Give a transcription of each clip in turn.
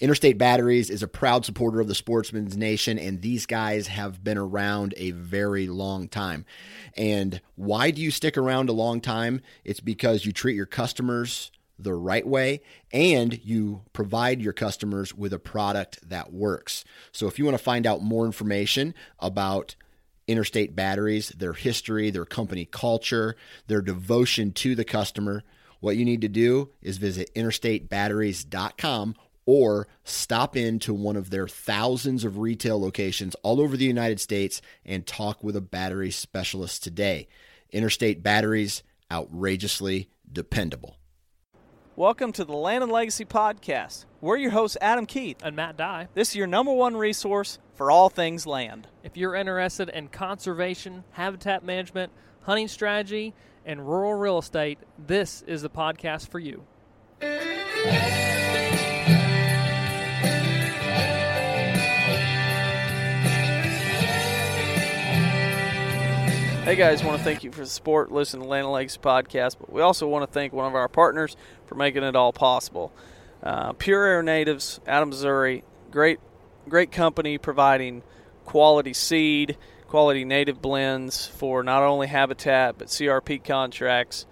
Interstate Batteries is a proud supporter of the Sportsman's Nation, and these guys have been around a very long time. And why do you stick around a long time? It's because you treat your customers the right way and you provide your customers with a product that works. So if you want to find out more information about Interstate Batteries, their history, their company culture, their devotion to the customer, what you need to do is visit interstatebatteries.com or stop into one of their thousands of retail locations all over the United States and talk with a battery specialist today. Interstate Batteries, outrageously dependable. Welcome to the Land and Legacy Podcast. We're your hosts, Adam Keith and Matt Dye. This is your number one resource for all things land. If you're interested in conservation, habitat management, hunting strategy, and rural real estate, this is the podcast for you. Hey guys, want to thank you for the support, listen to Land Lakes podcast, but we also want to thank one of our partners for making it all possible. Uh, Pure Air Natives out of Missouri, great, great company providing quality seed, quality native blends for not only habitat but CRP contracts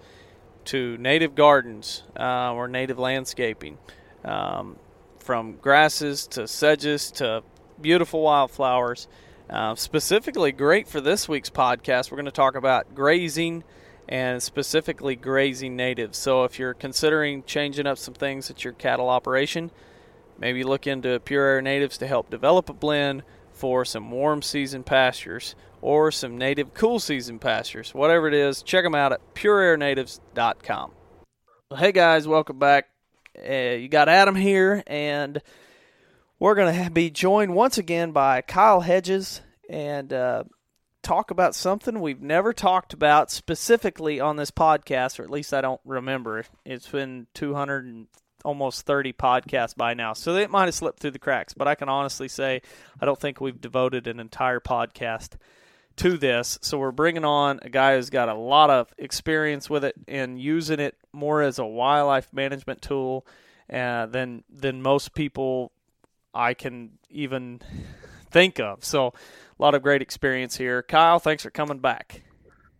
to native gardens uh, or native landscaping, um, from grasses to sedges to beautiful wildflowers. Uh, specifically, great for this week's podcast, we're going to talk about grazing and specifically grazing natives. So, if you're considering changing up some things at your cattle operation, maybe look into Pure Air Natives to help develop a blend for some warm season pastures or some native cool season pastures. Whatever it is, check them out at pureairnatives.com. Well, hey guys, welcome back. Uh, you got Adam here, and we're going to be joined once again by Kyle Hedges and uh, talk about something we've never talked about specifically on this podcast, or at least I don't remember. It's been 200 and almost 30 podcasts by now, so it might have slipped through the cracks. But I can honestly say I don't think we've devoted an entire podcast to this. So we're bringing on a guy who's got a lot of experience with it and using it more as a wildlife management tool uh, than than most people I can even think of. So, a lot of great experience here. Kyle, thanks for coming back.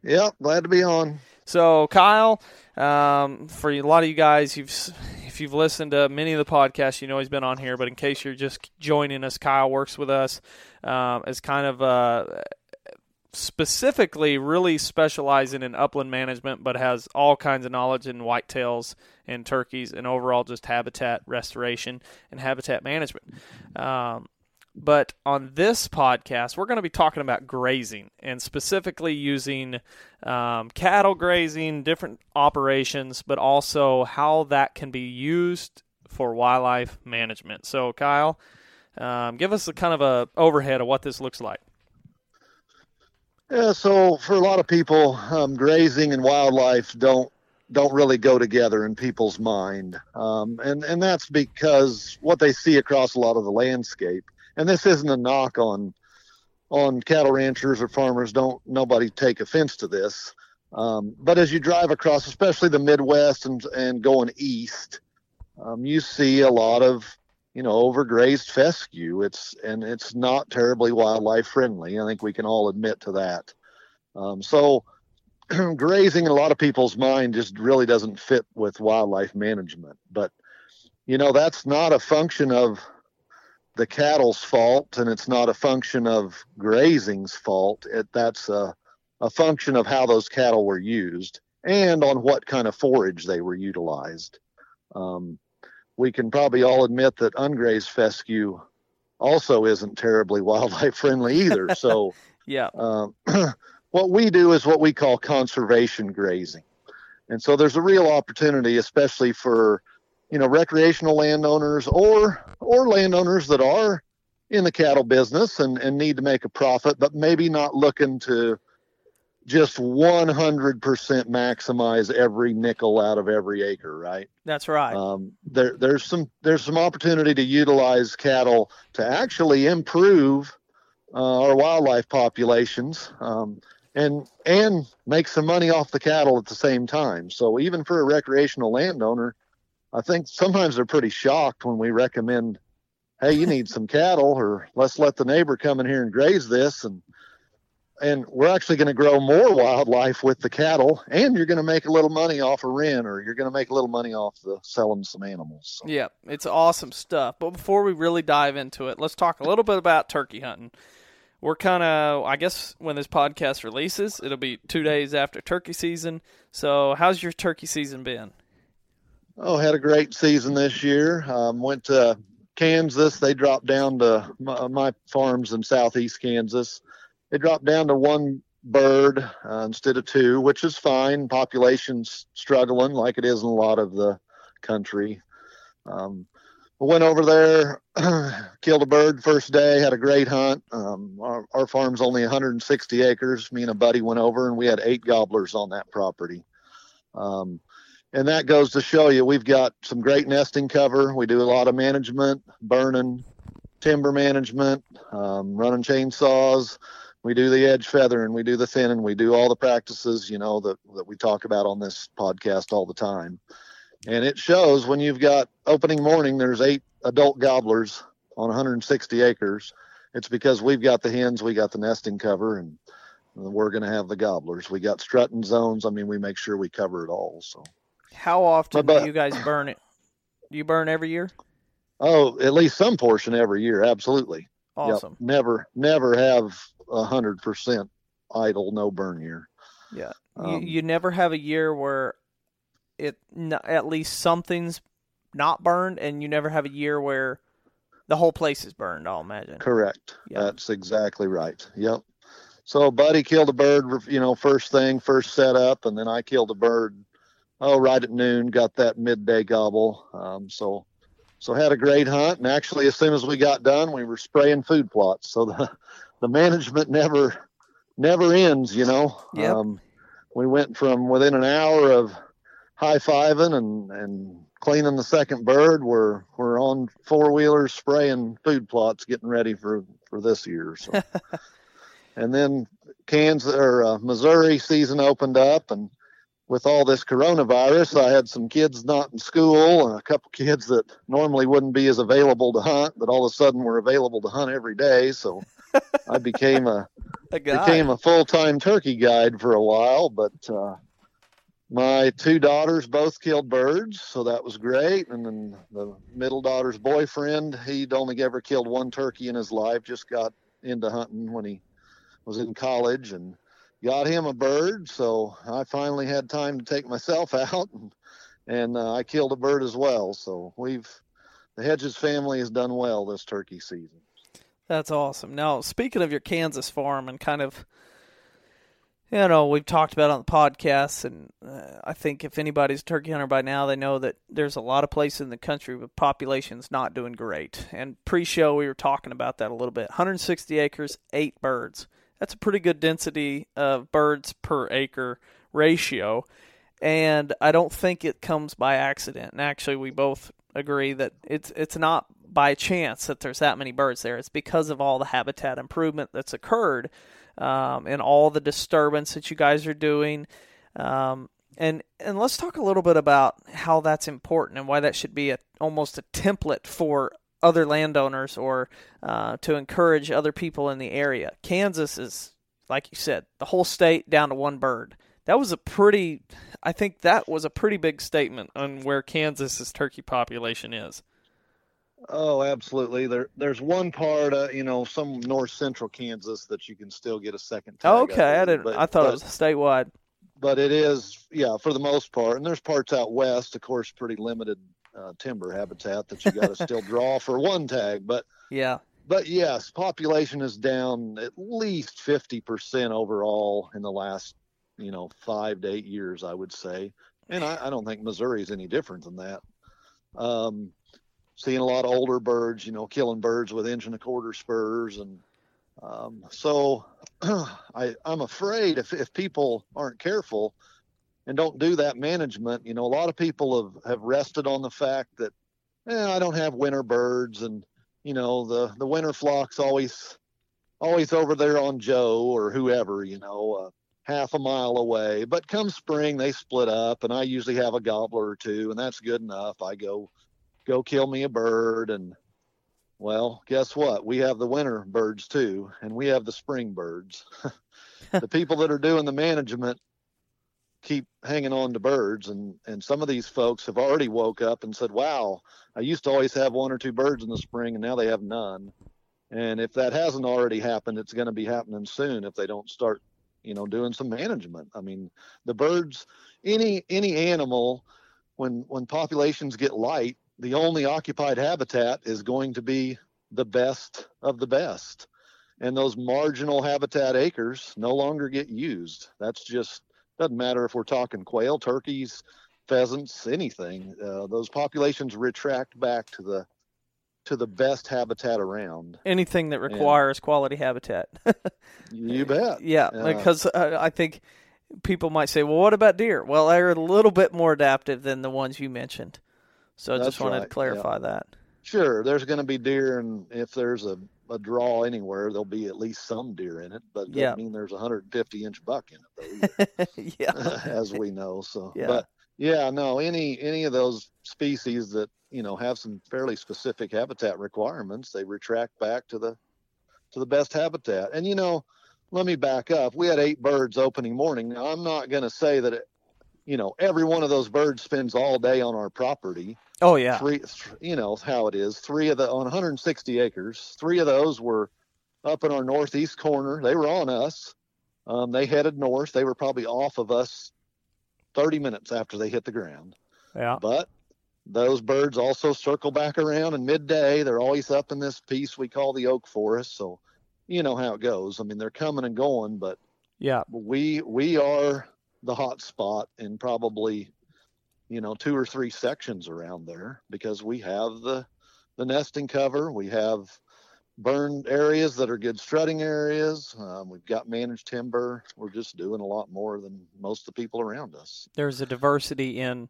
Yep, glad to be on. So, Kyle, um, for a lot of you guys, you've if you've listened to many of the podcasts, you know he's been on here. But in case you're just joining us, Kyle works with us um, as kind of uh, specifically really specializing in upland management, but has all kinds of knowledge in whitetails and turkeys and overall just habitat restoration and habitat management. Um, but on this podcast, we're going to be talking about grazing and specifically using um, cattle grazing, different operations, but also how that can be used for wildlife management. So, Kyle, um, give us a kind of a overhead of what this looks like. Yeah, so for a lot of people, um, grazing and wildlife don't don't really go together in people's mind, um, and and that's because what they see across a lot of the landscape. And this isn't a knock on on cattle ranchers or farmers. Don't nobody take offense to this. Um, but as you drive across, especially the Midwest and and going east, um, you see a lot of you know, overgrazed fescue. It's and it's not terribly wildlife friendly. I think we can all admit to that. Um, so grazing in a lot of people's mind just really doesn't fit with wildlife management. But you know, that's not a function of the cattle's fault and it's not a function of grazing's fault. It, that's a, a function of how those cattle were used and on what kind of forage they were utilized. Um, we can probably all admit that ungrazed fescue also isn't terribly wildlife friendly either. So, yeah, um, what we do is what we call conservation grazing, and so there's a real opportunity, especially for you know recreational landowners or or landowners that are in the cattle business and, and need to make a profit, but maybe not looking to just 100% maximize every nickel out of every acre, right? That's right. Um, there, there's some there's some opportunity to utilize cattle to actually improve uh, our wildlife populations um, and and make some money off the cattle at the same time. So even for a recreational landowner, I think sometimes they're pretty shocked when we recommend, "Hey, you need some cattle," or "Let's let the neighbor come in here and graze this," and and we're actually going to grow more wildlife with the cattle and you're going to make a little money off a rent or you're going to make a little money off the selling some animals so. yeah it's awesome stuff. But before we really dive into it let's talk a little bit about turkey hunting. We're kind of i guess when this podcast releases it'll be two days after turkey season. So how's your turkey season been? Oh had a great season this year. Um, went to kansas. They dropped down to my, my farms in southeast kansas they dropped down to one bird uh, instead of two, which is fine. Population's struggling like it is in a lot of the country. Um, we went over there, killed a bird first day, had a great hunt. Um, our, our, farm's only 160 acres. Me and a buddy went over and we had eight gobblers on that property. Um, and that goes to show you we've got some great nesting cover. We do a lot of management, burning, timber management, um, running chainsaws we do the edge feather and we do the thin and we do all the practices you know that, that we talk about on this podcast all the time. And it shows when you've got opening morning there's eight adult gobblers on 160 acres. It's because we've got the hens we got the nesting cover and we're going to have the gobblers. We got strutting zones. I mean we make sure we cover it all so. How often but, do you guys burn it? Do you burn every year? Oh at least some portion every year absolutely. Awesome. Yep. never never have hundred percent idle, no burn year. Yeah, um, you, you never have a year where it at least something's not burned, and you never have a year where the whole place is burned. I'll imagine. Correct. Yep. That's exactly right. Yep. So Buddy killed a bird, you know, first thing, first setup, and then I killed a bird. Oh, right at noon, got that midday gobble. Um, so, so had a great hunt, and actually, as soon as we got done, we were spraying food plots. So the the management never never ends, you know. Yep. Um, we went from within an hour of high fiving and, and cleaning the second bird. We're we're on four wheelers spraying food plots, getting ready for for this year. So, and then Kansas or uh, Missouri season opened up, and with all this coronavirus, I had some kids not in school and a couple kids that normally wouldn't be as available to hunt, but all of a sudden were available to hunt every day. So I became a, a became a full time turkey guide for a while. But uh, my two daughters both killed birds, so that was great. And then the middle daughter's boyfriend, he'd only ever killed one turkey in his life, just got into hunting when he was in college and got him a bird. So I finally had time to take myself out and, and uh, I killed a bird as well. So we've the Hedges family has done well this turkey season. That's awesome. Now, speaking of your Kansas farm and kind of, you know, we've talked about on the podcast, and uh, I think if anybody's a turkey hunter by now, they know that there's a lot of places in the country with populations not doing great. And pre-show, we were talking about that a little bit. 160 acres, eight birds. That's a pretty good density of birds per acre ratio, and I don't think it comes by accident. And actually, we both agree that it's it's not by chance that there's that many birds there. It's because of all the habitat improvement that's occurred um, and all the disturbance that you guys are doing. Um, and and let's talk a little bit about how that's important and why that should be a, almost a template for other landowners or uh, to encourage other people in the area. Kansas is, like you said, the whole state down to one bird. That was a pretty, I think that was a pretty big statement on where Kansas's turkey population is. Oh, absolutely. There, there's one part, uh, you know, some north central Kansas that you can still get a second tag. Oh, okay, I, I, didn't. but, I thought but, it was statewide. But it is, yeah, for the most part. And there's parts out west, of course, pretty limited uh, timber habitat that you got to still draw for one tag. But yeah, but yes, population is down at least 50% overall in the last, you know, five to eight years, I would say. And I, I don't think Missouri is any different than that. Um, seeing a lot of older birds, you know, killing birds with inch and a quarter spurs. And um, so I, I'm afraid if, if people aren't careful and don't do that management, you know, a lot of people have, have rested on the fact that, eh, I don't have winter birds and, you know, the, the winter flock's always, always over there on Joe or whoever, you know, uh, half a mile away. But come spring, they split up, and I usually have a gobbler or two, and that's good enough. I go go kill me a bird. And well guess what? We have the winter birds too and we have the spring birds. The people that are doing the management keep hanging on to birds. And and some of these folks have already woke up and said wow i used to always have one or two birds in the spring and now they have none. And if that hasn't already happened it's going to be happening soon if they don't start you know doing some management. I mean the birds any any animal when when populations get light the only occupied habitat is going to be the best of the best. And those marginal habitat acres no longer get used. That's just doesn't matter if we're talking quail, turkeys, pheasants, anything. Uh, those populations retract back to the to the best habitat around. Anything that requires and, quality habitat. you bet. Yeah, uh, because uh, I think people might say, "Well, what about deer?" Well, they're a little bit more adaptive than the ones you mentioned. So I just wanted right. to clarify yeah. that. Sure, there's going to be deer, and if there's a, a draw anywhere, there'll be at least some deer in it. But yeah. doesn't mean there's a 150 inch buck in it, though. yeah, as we know. So, yeah. but yeah, no, any any of those species that you know have some fairly specific habitat requirements, they retract back to the to the best habitat. And you know, let me back up. We had eight birds opening morning. Now, I'm not going to say that it, you know, every one of those birds spends all day on our property. Oh yeah. Three, you know how it is. Three of the on 160 acres. Three of those were up in our northeast corner. They were on us. Um, they headed north. They were probably off of us 30 minutes after they hit the ground. Yeah. But those birds also circle back around in midday. They're always up in this piece we call the oak forest. So, you know how it goes. I mean, they're coming and going, but yeah, we we are the hot spot in probably you know two or three sections around there because we have the the nesting cover. We have burned areas that are good strutting areas. Um, we've got managed timber. We're just doing a lot more than most of the people around us. There's a diversity in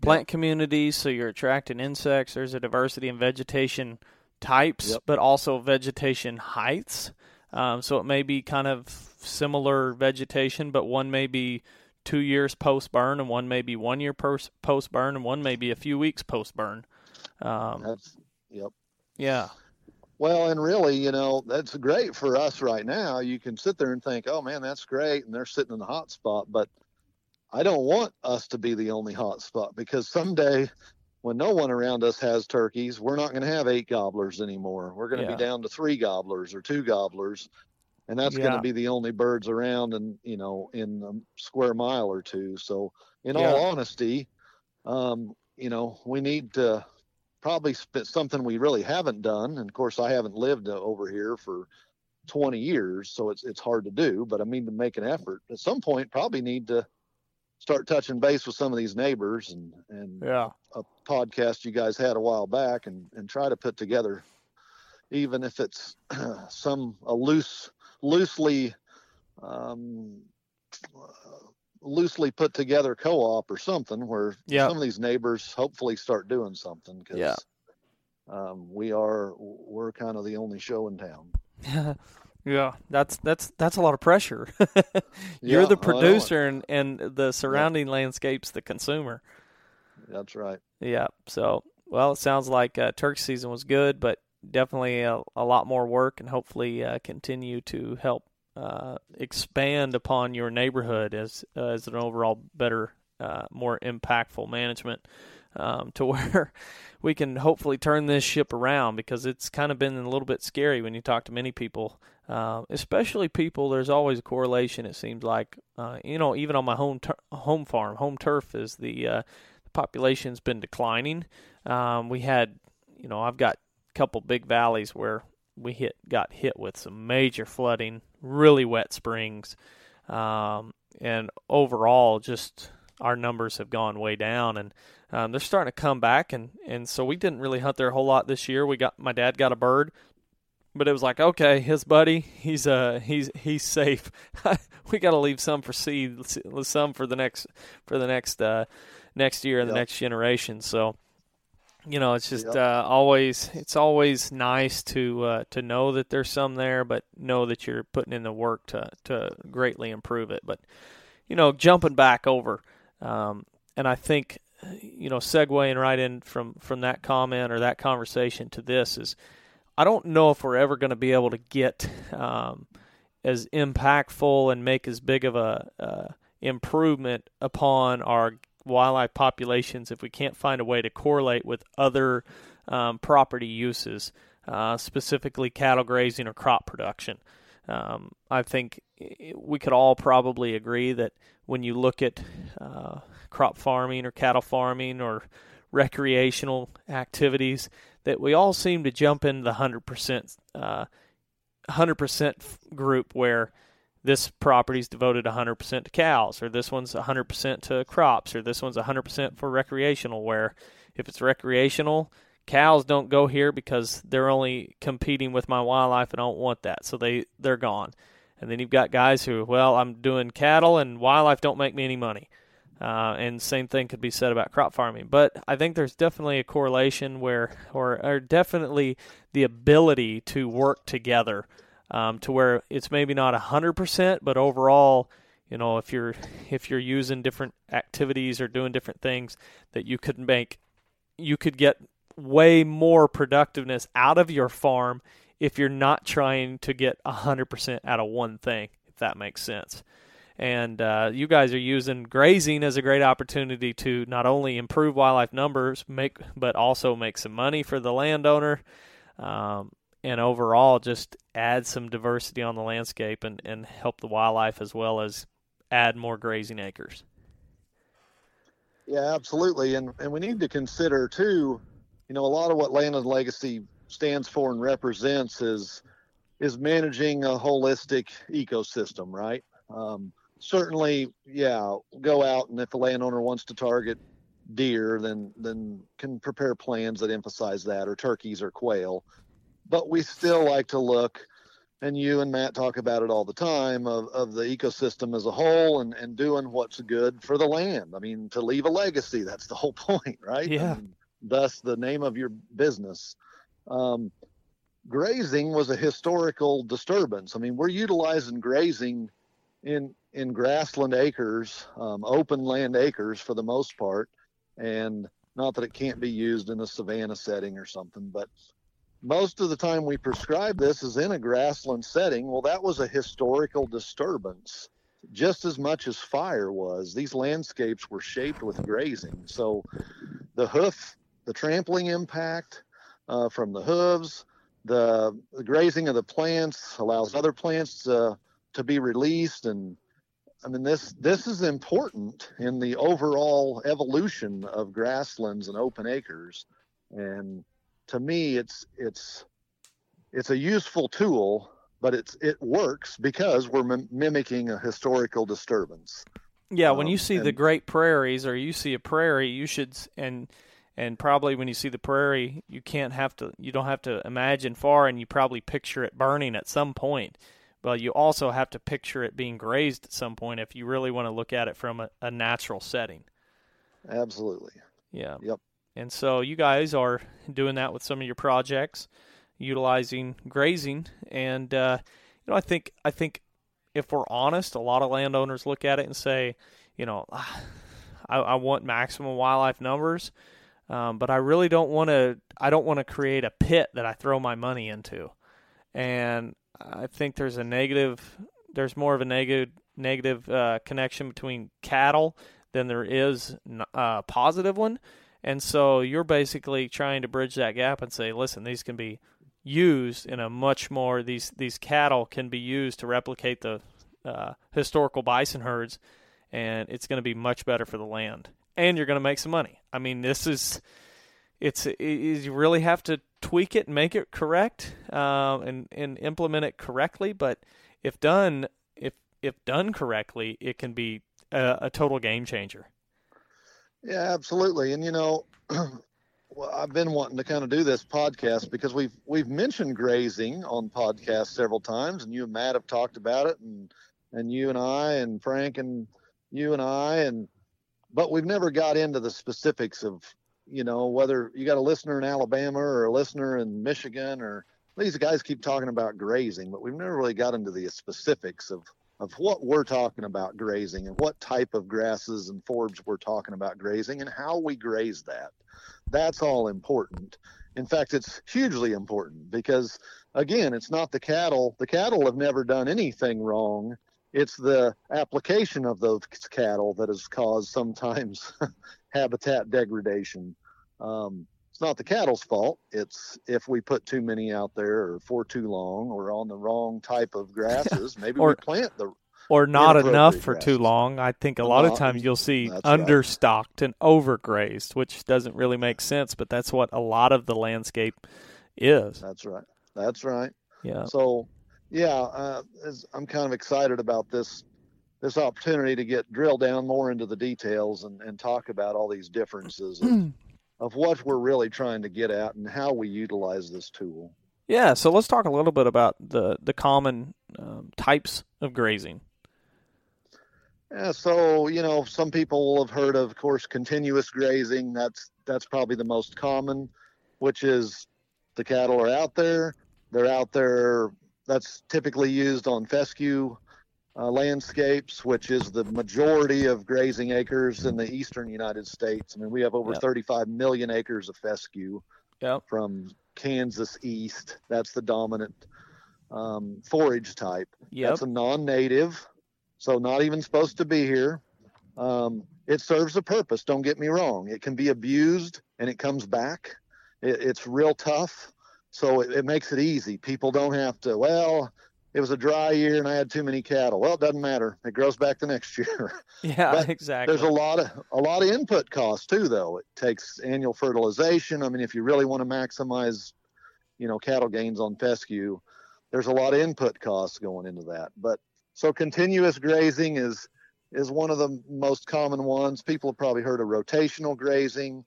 plant yep. communities so you're attracting insects. There's a diversity in vegetation types yep. but also vegetation heights um, so it may be kind of similar vegetation, but one may be two years post burn, and one may be one year post burn, and one may be a few weeks post burn. Um, that's yep. Yeah. Well, and really, you know, that's great for us right now. You can sit there and think, "Oh man, that's great," and they're sitting in the hot spot. But I don't want us to be the only hot spot because someday when no one around us has turkeys, we're not going to have eight gobblers anymore. We're going to yeah. be down to three gobblers or two gobblers, and that's yeah. going to be the only birds around, and you know, in a square mile or two. So, in yeah. all honesty, um, you know, we need to probably spit something we really haven't done. And of course, I haven't lived over here for 20 years, so it's it's hard to do. But I mean, to make an effort at some point, probably need to start touching base with some of these neighbors and and yeah. a podcast you guys had a while back and and try to put together even if it's some a loose loosely um, loosely put together co-op or something where yeah. some of these neighbors hopefully start doing something because yeah. um, we are we're kind of the only show in town Yeah, that's that's that's a lot of pressure. You're Yeah, the I know it. producer, and and the surrounding landscape's the consumer. that's right Yeah. So, well, it sounds like uh, turkey season was good, but definitely a, a lot more work, and hopefully uh, continue to help uh, expand upon your neighborhood as as an overall better, uh, more impactful management. um, to where we can hopefully turn this ship around because it's kind of been a little bit scary when you talk to many people, uh, especially people. There's always a correlation. It seems like uh, you know, even on my home tur- home farm, home turf is the uh, the population's been declining. Um, we had, you know, I've got a couple big valleys where we hit got hit with some major flooding, really wet springs, um, and overall just our numbers have gone way down and um, they're starting to come back and, and so we didn't really hunt there a whole lot this year. We got my dad got a bird, but it was like okay, his buddy he's uh he's he's safe. we got to leave some for seed, some for the next for the next uh, next year and yep. the next generation. So you know it's just yep. uh, always it's always nice to uh, to know that there's some there, but know that you're putting in the work to to greatly improve it. But you know, jumping back over, um, and I think you know, segueing right in from from that comment or that conversation to this is, I don't know if we're ever going to be able to get um, as impactful and make as big of a uh, improvement upon our wildlife populations if we can't find a way to correlate with other um, property uses, uh, specifically cattle grazing or crop production. Um, I think we could all probably agree that when you look at uh, crop farming or cattle farming or recreational activities, that we all seem to jump into the hundred percent, uh, hundred percent group where this property is devoted 100% to cows, or this one's 100% to crops, or this one's 100% for recreational. Where if it's recreational, cows don't go here because they're only competing with my wildlife and I don't want that, so they they're gone. And then you've got guys who, well, I'm doing cattle and wildlife don't make me any money. Uh, and same thing could be said about crop farming. But I think there's definitely a correlation where, or, or definitely the ability to work together um, to where it's maybe not 100%, but overall, you know, if you're if you're using different activities or doing different things, that you could make, you could get way more productiveness out of your farm if you're not trying to get 100% out of one thing, if that makes sense. And uh, you guys are using grazing as a great opportunity to not only improve wildlife numbers, make but also make some money for the landowner, um, and overall just add some diversity on the landscape and, and help the wildlife as well as add more grazing acres. Yeah, absolutely. And and we need to consider too, you know, a lot of what Land and Legacy stands for and represents is is managing a holistic ecosystem, right? Um, certainly, yeah, go out and if the landowner wants to target deer, then then can prepare plans that emphasize that, or turkeys or quail. But we still like to look, and you and Matt talk about it all the time of, of the ecosystem as a whole and, and doing what's good for the land. I mean, to leave a legacy, that's the whole point, right? Yeah. I mean, thus the name of your business. Um, grazing was a historical disturbance. I mean, we're utilizing grazing in in grassland acres, um, open land acres for the most part, and not that it can't be used in a savanna setting or something, but most of the time we prescribe this is in a grassland setting. Well, that was a historical disturbance just as much as fire was. These landscapes were shaped with grazing. So the hoof, the trampling impact uh, from the hooves, the, the, grazing of the plants allows other plants to, to be released and I mean, this this is important in the overall evolution of grasslands and open acres, and to me, it's it's it's a useful tool, but it's it works because we're mim- mimicking a historical disturbance. Yeah, when um, you see and, the Great Prairies, or you see a prairie, you should and and probably when you see the prairie, you can't have to you don't have to imagine far, and you probably picture it burning at some point but you also have to picture it being grazed at some point if you really want to look at it from a, a natural setting. Absolutely. Yeah. Yep. And so you guys are doing that with some of your projects, utilizing grazing, and uh, you know I think I think if we're honest, a lot of landowners look at it and say, you know, ah, I, I want maximum wildlife numbers, um, but I really don't want to. I don't want to create a pit that I throw my money into, and I think there's a negative. There's more of a negative negative uh, connection between cattle than there is a uh, positive one, And so you're basically trying to bridge that gap and say, listen, these can be used in a much more these these cattle can be used to replicate the uh, historical bison herds, and it's going to be much better for the land, and you're going to make some money. I mean, this is it's it, you really have to tweak it and make it correct um, and and implement it correctly. But if done if if done correctly, it can be a, a total game changer. Yeah, absolutely. And you know, well, I've been wanting to kind of do this podcast because we've we've mentioned grazing on podcasts several times, and you and Matt have talked about it, and and you and I and Frank and you and I and but we've never got into the specifics of you know, whether you got a listener in Alabama or a listener in Michigan or these guys keep talking about grazing, but we've never really got into the specifics of of what we're talking about grazing and what type of grasses and forbs we're talking about grazing and how we graze that. That's all important. In fact, it's hugely important because again, it's not the cattle. The cattle have never done anything wrong. It's the application of those cattle that has caused sometimes habitat degradation. Um, it's not the cattle's fault. It's if we put too many out there or for too long or on the wrong type of grasses, maybe or, we plant the or not enough for grasses. too long. I think a lot not, of times you'll see understocked right. and overgrazed, which doesn't really make sense, but that's what a lot of the landscape is. That's right. That's right. Yeah. So, yeah, uh, I'm kind of excited about this this opportunity to get drill down more into the details and, and talk about all these differences of, of what we're really trying to get at and how we utilize this tool. Yeah, so let's talk a little bit about the the common um, types of grazing. Yeah, so you know, some people will have heard of, of course, continuous grazing. That's that's probably the most common, which is the cattle are out there. They're out there. That's typically used on fescue uh, landscapes, which is the majority of grazing acres in the eastern United States. I mean, we have over yep. 35 million acres of fescue yep. from Kansas east. That's the dominant um, forage type. Yep. That's a non-native, so not even supposed to be here. Um, it serves a purpose. Don't get me wrong. It can be abused and it comes back. It, it's real tough, so it, it makes it easy. People don't have to. Well, it was a dry year and I had too many cattle. Well, it doesn't matter. It grows back the next year. Yeah, but exactly. There's a lot of a lot of input costs too, though. It takes annual fertilization. I mean, if you really want to maximize, you know, cattle gains on fescue, there's a lot of input costs going into that. But so continuous grazing is is one of the most common ones. People have probably heard of rotational grazing,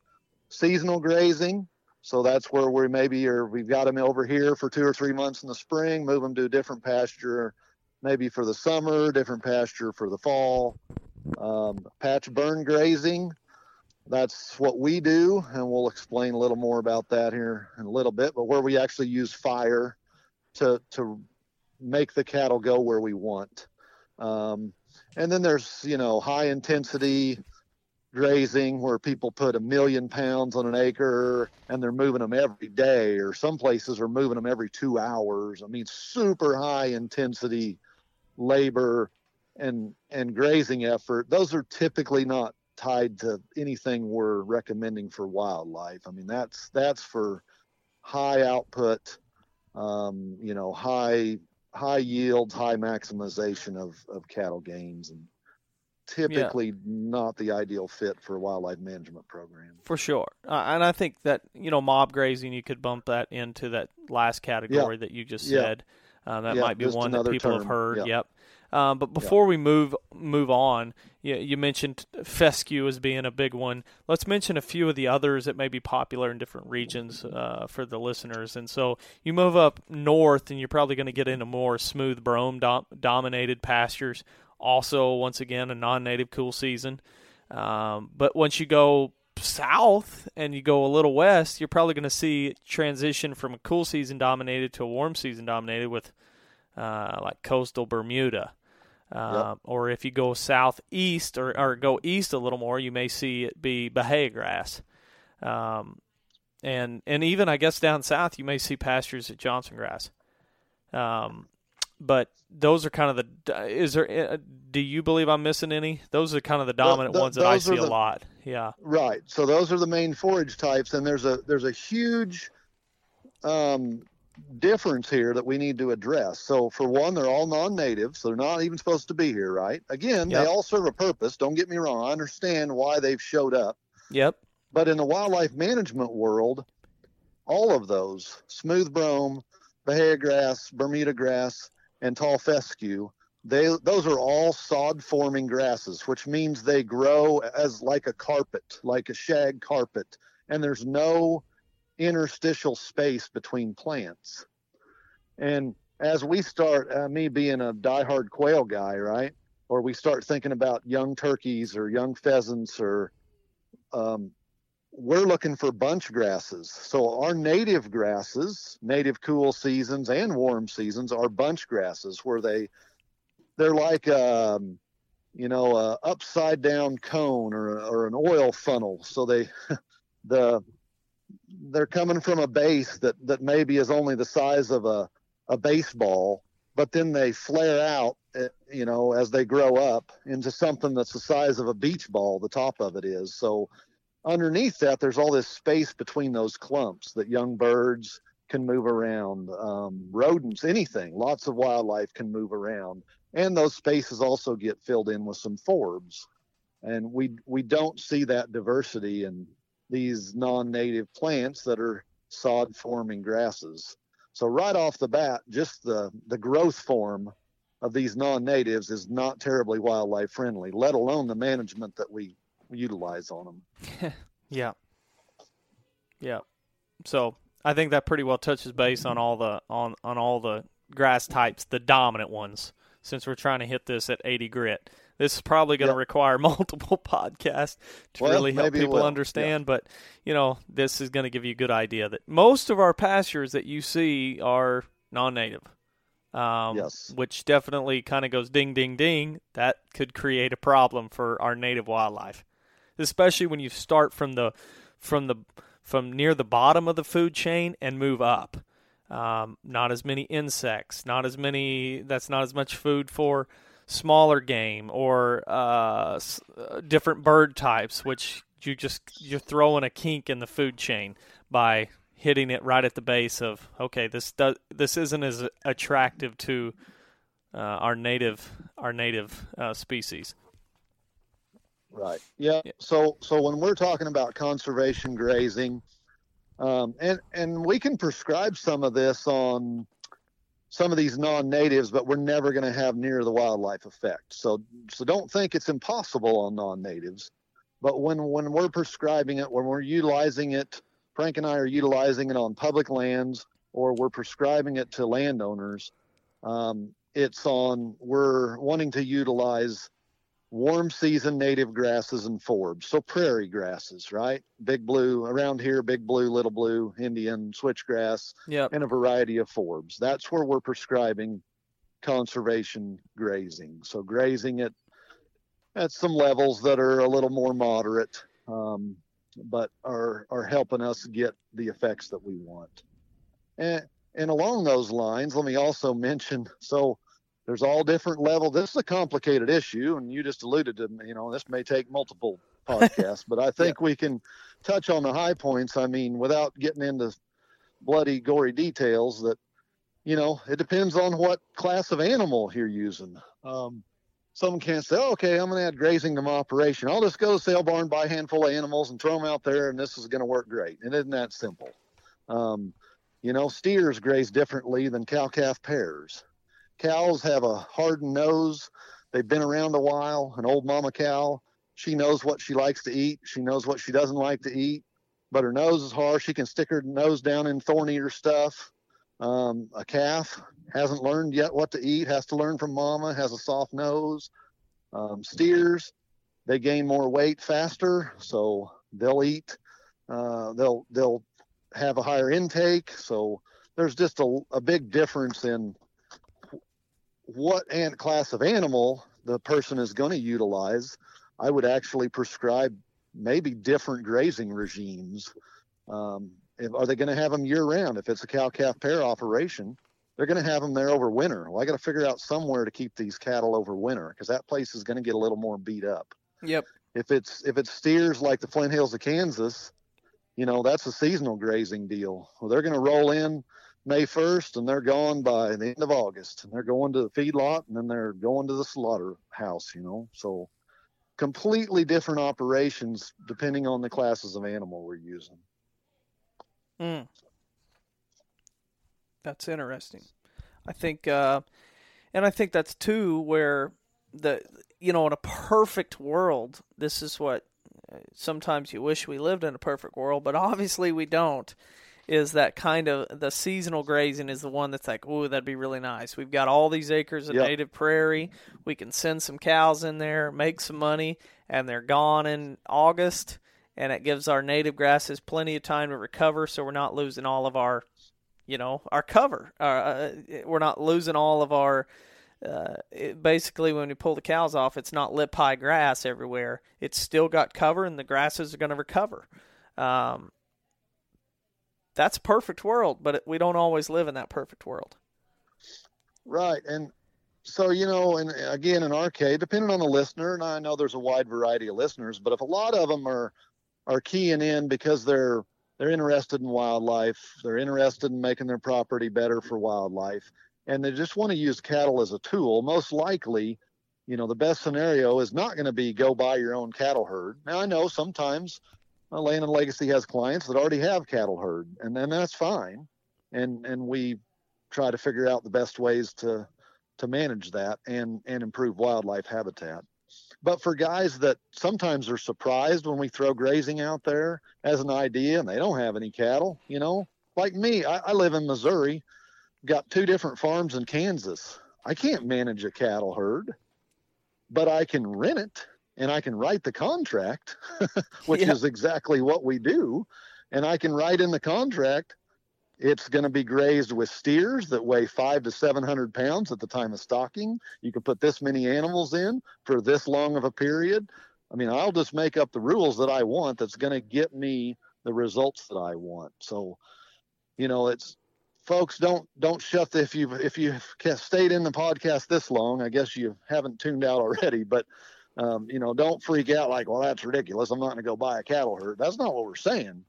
seasonal grazing. So that's where we maybe are. We've got them over here for two or three months in the spring, move them to a different pasture, maybe for the summer, different pasture for the fall. Um, patch burn grazing, that's what we do, and we'll explain a little more about that here in a little bit. But where we actually use fire to to make the cattle go where we want. Um, and then there's you know high intensity grazing where people put a million pounds on an acre and they're moving them every day, or some places are moving them every two hours. I mean, super high intensity labor and and grazing effort. Those are typically not tied to anything we're recommending for wildlife. I mean, that's that's for high output, um, you know, high high yields, high maximization of of cattle gains and typically yeah. not the ideal fit for a wildlife management program. For sure. Uh, and I think that, you know, mob grazing, you could bump that into that last category yeah. that you just yeah. said. Uh, that might be one that people term. have heard. Yep. Um, but before we move move on, you, you, mentioned fescue as being a big one. Let's mention a few of the others that may be popular in different regions uh, for the listeners. And so you move up north, and you're probably going to get into more smooth brome dom- dominated pastures. Also, once again, a non-native cool season. Um, but once you go south and you go a little west, you're probably going to see transition from a cool season dominated to a warm season dominated with uh, like coastal Bermuda. Uh, yep. Or if you go southeast or, or go east a little more, you may see it be Bahia grass. Um, and and even I guess down south, you may see pastures of Johnson grass. Um, but those are kind of the. Is there? Uh, do you believe I'm missing any? Those are kind of the dominant the, the, ones that I see the, a lot. Yeah. Right. So those are the main forage types, and there's a there's a huge um, difference here that we need to address. So for one, they're all non-native, so they're not even supposed to be here, right? Again, yep. they all serve a purpose. Don't get me wrong. I understand why they've showed up. Yep. But in the wildlife management world, all of those smooth brome, Bahia grass, Bermuda grass, and tall fescue, they those are all sod forming grasses, which means they grow as like a carpet, like a shag carpet, and there's no interstitial space between plants. And as we start, uh, me being a diehard quail guy, right, or we start thinking about young turkeys or young pheasants, or um, we're looking for bunch grasses. So our native grasses, native cool seasons and warm seasons, are bunch grasses where they they're like um, you know a upside down cone or or an oil funnel. So they the they're coming from a base that that maybe is only the size of a a baseball, but then they flare out, eh, you know, as they grow up into something that's the size of a beach ball. The top of it is so. Underneath that, there's all this space between those clumps that young birds can move around, um, rodents, anything. Lots of wildlife can move around, and those spaces also get filled in with some forbs. And we we don't see that diversity in these non-native plants that are sod forming grasses. So right off the bat, just the the growth form of these non-natives is not terribly wildlife friendly, let alone the management that we utilize on them. yeah. Yeah. So I think that pretty well touches base on all the on on all the grass types, the dominant ones, since we're trying to hit this at 80 grit. This is probably going to yep. require multiple podcasts to well, really help people understand. But you know, this is going to give you a good idea that most of our pastures that you see are non-native. Um, yes. Which definitely kind of goes ding, ding, ding. That could create a problem for our native wildlife, especially when you start from the from the from near the bottom of the food chain and move up. Um, not as many insects, not as many. That's not as much food for smaller game or uh, uh, different bird types, which you just you're throwing a kink in the food chain by hitting it right at the base of okay this does this isn't as attractive to uh, our native our native uh, species right yeah. yeah. so so when we're talking about conservation grazing um, and and we can prescribe some of this on some of these non-natives, but we're never going to have near the wildlife effect. So, so don't think it's impossible on non-natives. But when when we're prescribing it, when we're utilizing it, Frank and I are utilizing it on public lands, or we're prescribing it to landowners. Um, it's on we're wanting to utilize warm season native grasses and forbs. So prairie grasses, right? Big blue around here, big blue, little blue, Indian, switchgrass, yep. and a variety of forbs. That's where we're prescribing conservation grazing. So grazing it at some levels that are a little more moderate, um, but are are helping us get the effects that we want. And and along those lines, let me also mention so there's all different levels. This is a complicated issue, and you just alluded to, you know, this may take multiple podcasts, but I think yeah. we can touch on the high points. I mean, without getting into bloody, gory details, that, you know, it depends on what class of animal you're using. Um, someone can't say, oh, okay, I'm going to add grazing to my operation. I'll just go to sale barn, buy a handful of animals, and throw them out there, and this is going to work great. It isn't that simple. Um, you know, steers graze differently than cow calf pairs. Cows have a hardened nose. They've been around a while. An old mama cow, she knows what she likes to eat. She knows what she doesn't like to eat, but her nose is hard. She can stick her nose down in thorn eater stuff. Um, a calf hasn't learned yet what to eat, has to learn from mama, has a soft nose. Um, steers, they gain more weight faster, so they'll eat. Uh, they'll they'll have a higher intake. So there's just a, a big difference in what ant class of animal the person is going to utilize, I would actually prescribe maybe different grazing regimes. Um, if, are they going to have them year round? If it's a cow calf pair operation, they're going to have them there over winter. Well, I got to figure out somewhere to keep these cattle over winter because that place is going to get a little more beat up. Yep. If it's if it's steers like the Flint Hills of Kansas, you know that's a seasonal grazing deal. Well, they're going to roll in May 1st and they're gone by the end of August. And they're going to the feedlot and then they're going to the slaughterhouse. You know, so completely different operations depending on the classes of animal we're using. Mm. That's interesting. I think, uh, and I think that's too where the you know in a perfect world, this is what uh, sometimes you wish we lived in a perfect world, but obviously we don't. Is that kind of the seasonal grazing is the one that's like, oh, that'd be really nice. We've got all these acres of Yep. native prairie. We can send some cows in there, make some money, and they're gone in August. And it gives our native grasses plenty of time to recover, so we're not losing all of our you know our cover. Uh, uh, we're not losing all of our. Uh, it, basically, when we pull the cows off, it's not lip high grass everywhere. It's still got cover, and the grasses are going to recover. Um, that's a perfect world, but we don't always live in that perfect world. Right. And so, you know, and again, in our case, depending on the listener, and I know there's a wide variety of listeners, but if a lot of them are, are keying in because they're, they're interested in wildlife, they're interested in making their property better for wildlife, and they just want to use cattle as a tool, most likely, you know, the best scenario is not going to be go buy your own cattle herd. Now, I know sometimes uh, Land and Legacy has clients that already have cattle herd, and then that's fine. And, and we try to figure out the best ways to to manage that and and improve wildlife habitat. But for guys that sometimes are surprised when we throw grazing out there as an idea and they don't have any cattle, you know, like me, I, I live in Missouri, got two different farms in Kansas. I can't manage a cattle herd, but I can rent it and I can write the contract, which Yeah. is exactly what we do. And I can write in the contract it's going to be grazed with steers that weigh five to 700 pounds at the time of stocking. You can put this many animals in for this long of a period. I mean, I'll just make up the rules that I want that's going to get me the results that I want. So, you know, it's folks don't don't shut the, if you if you've stayed in the podcast this long, I guess you haven't tuned out already, but um, you know, don't freak out like, well, that's ridiculous. I'm not going to go buy a cattle herd. That's not what we're saying.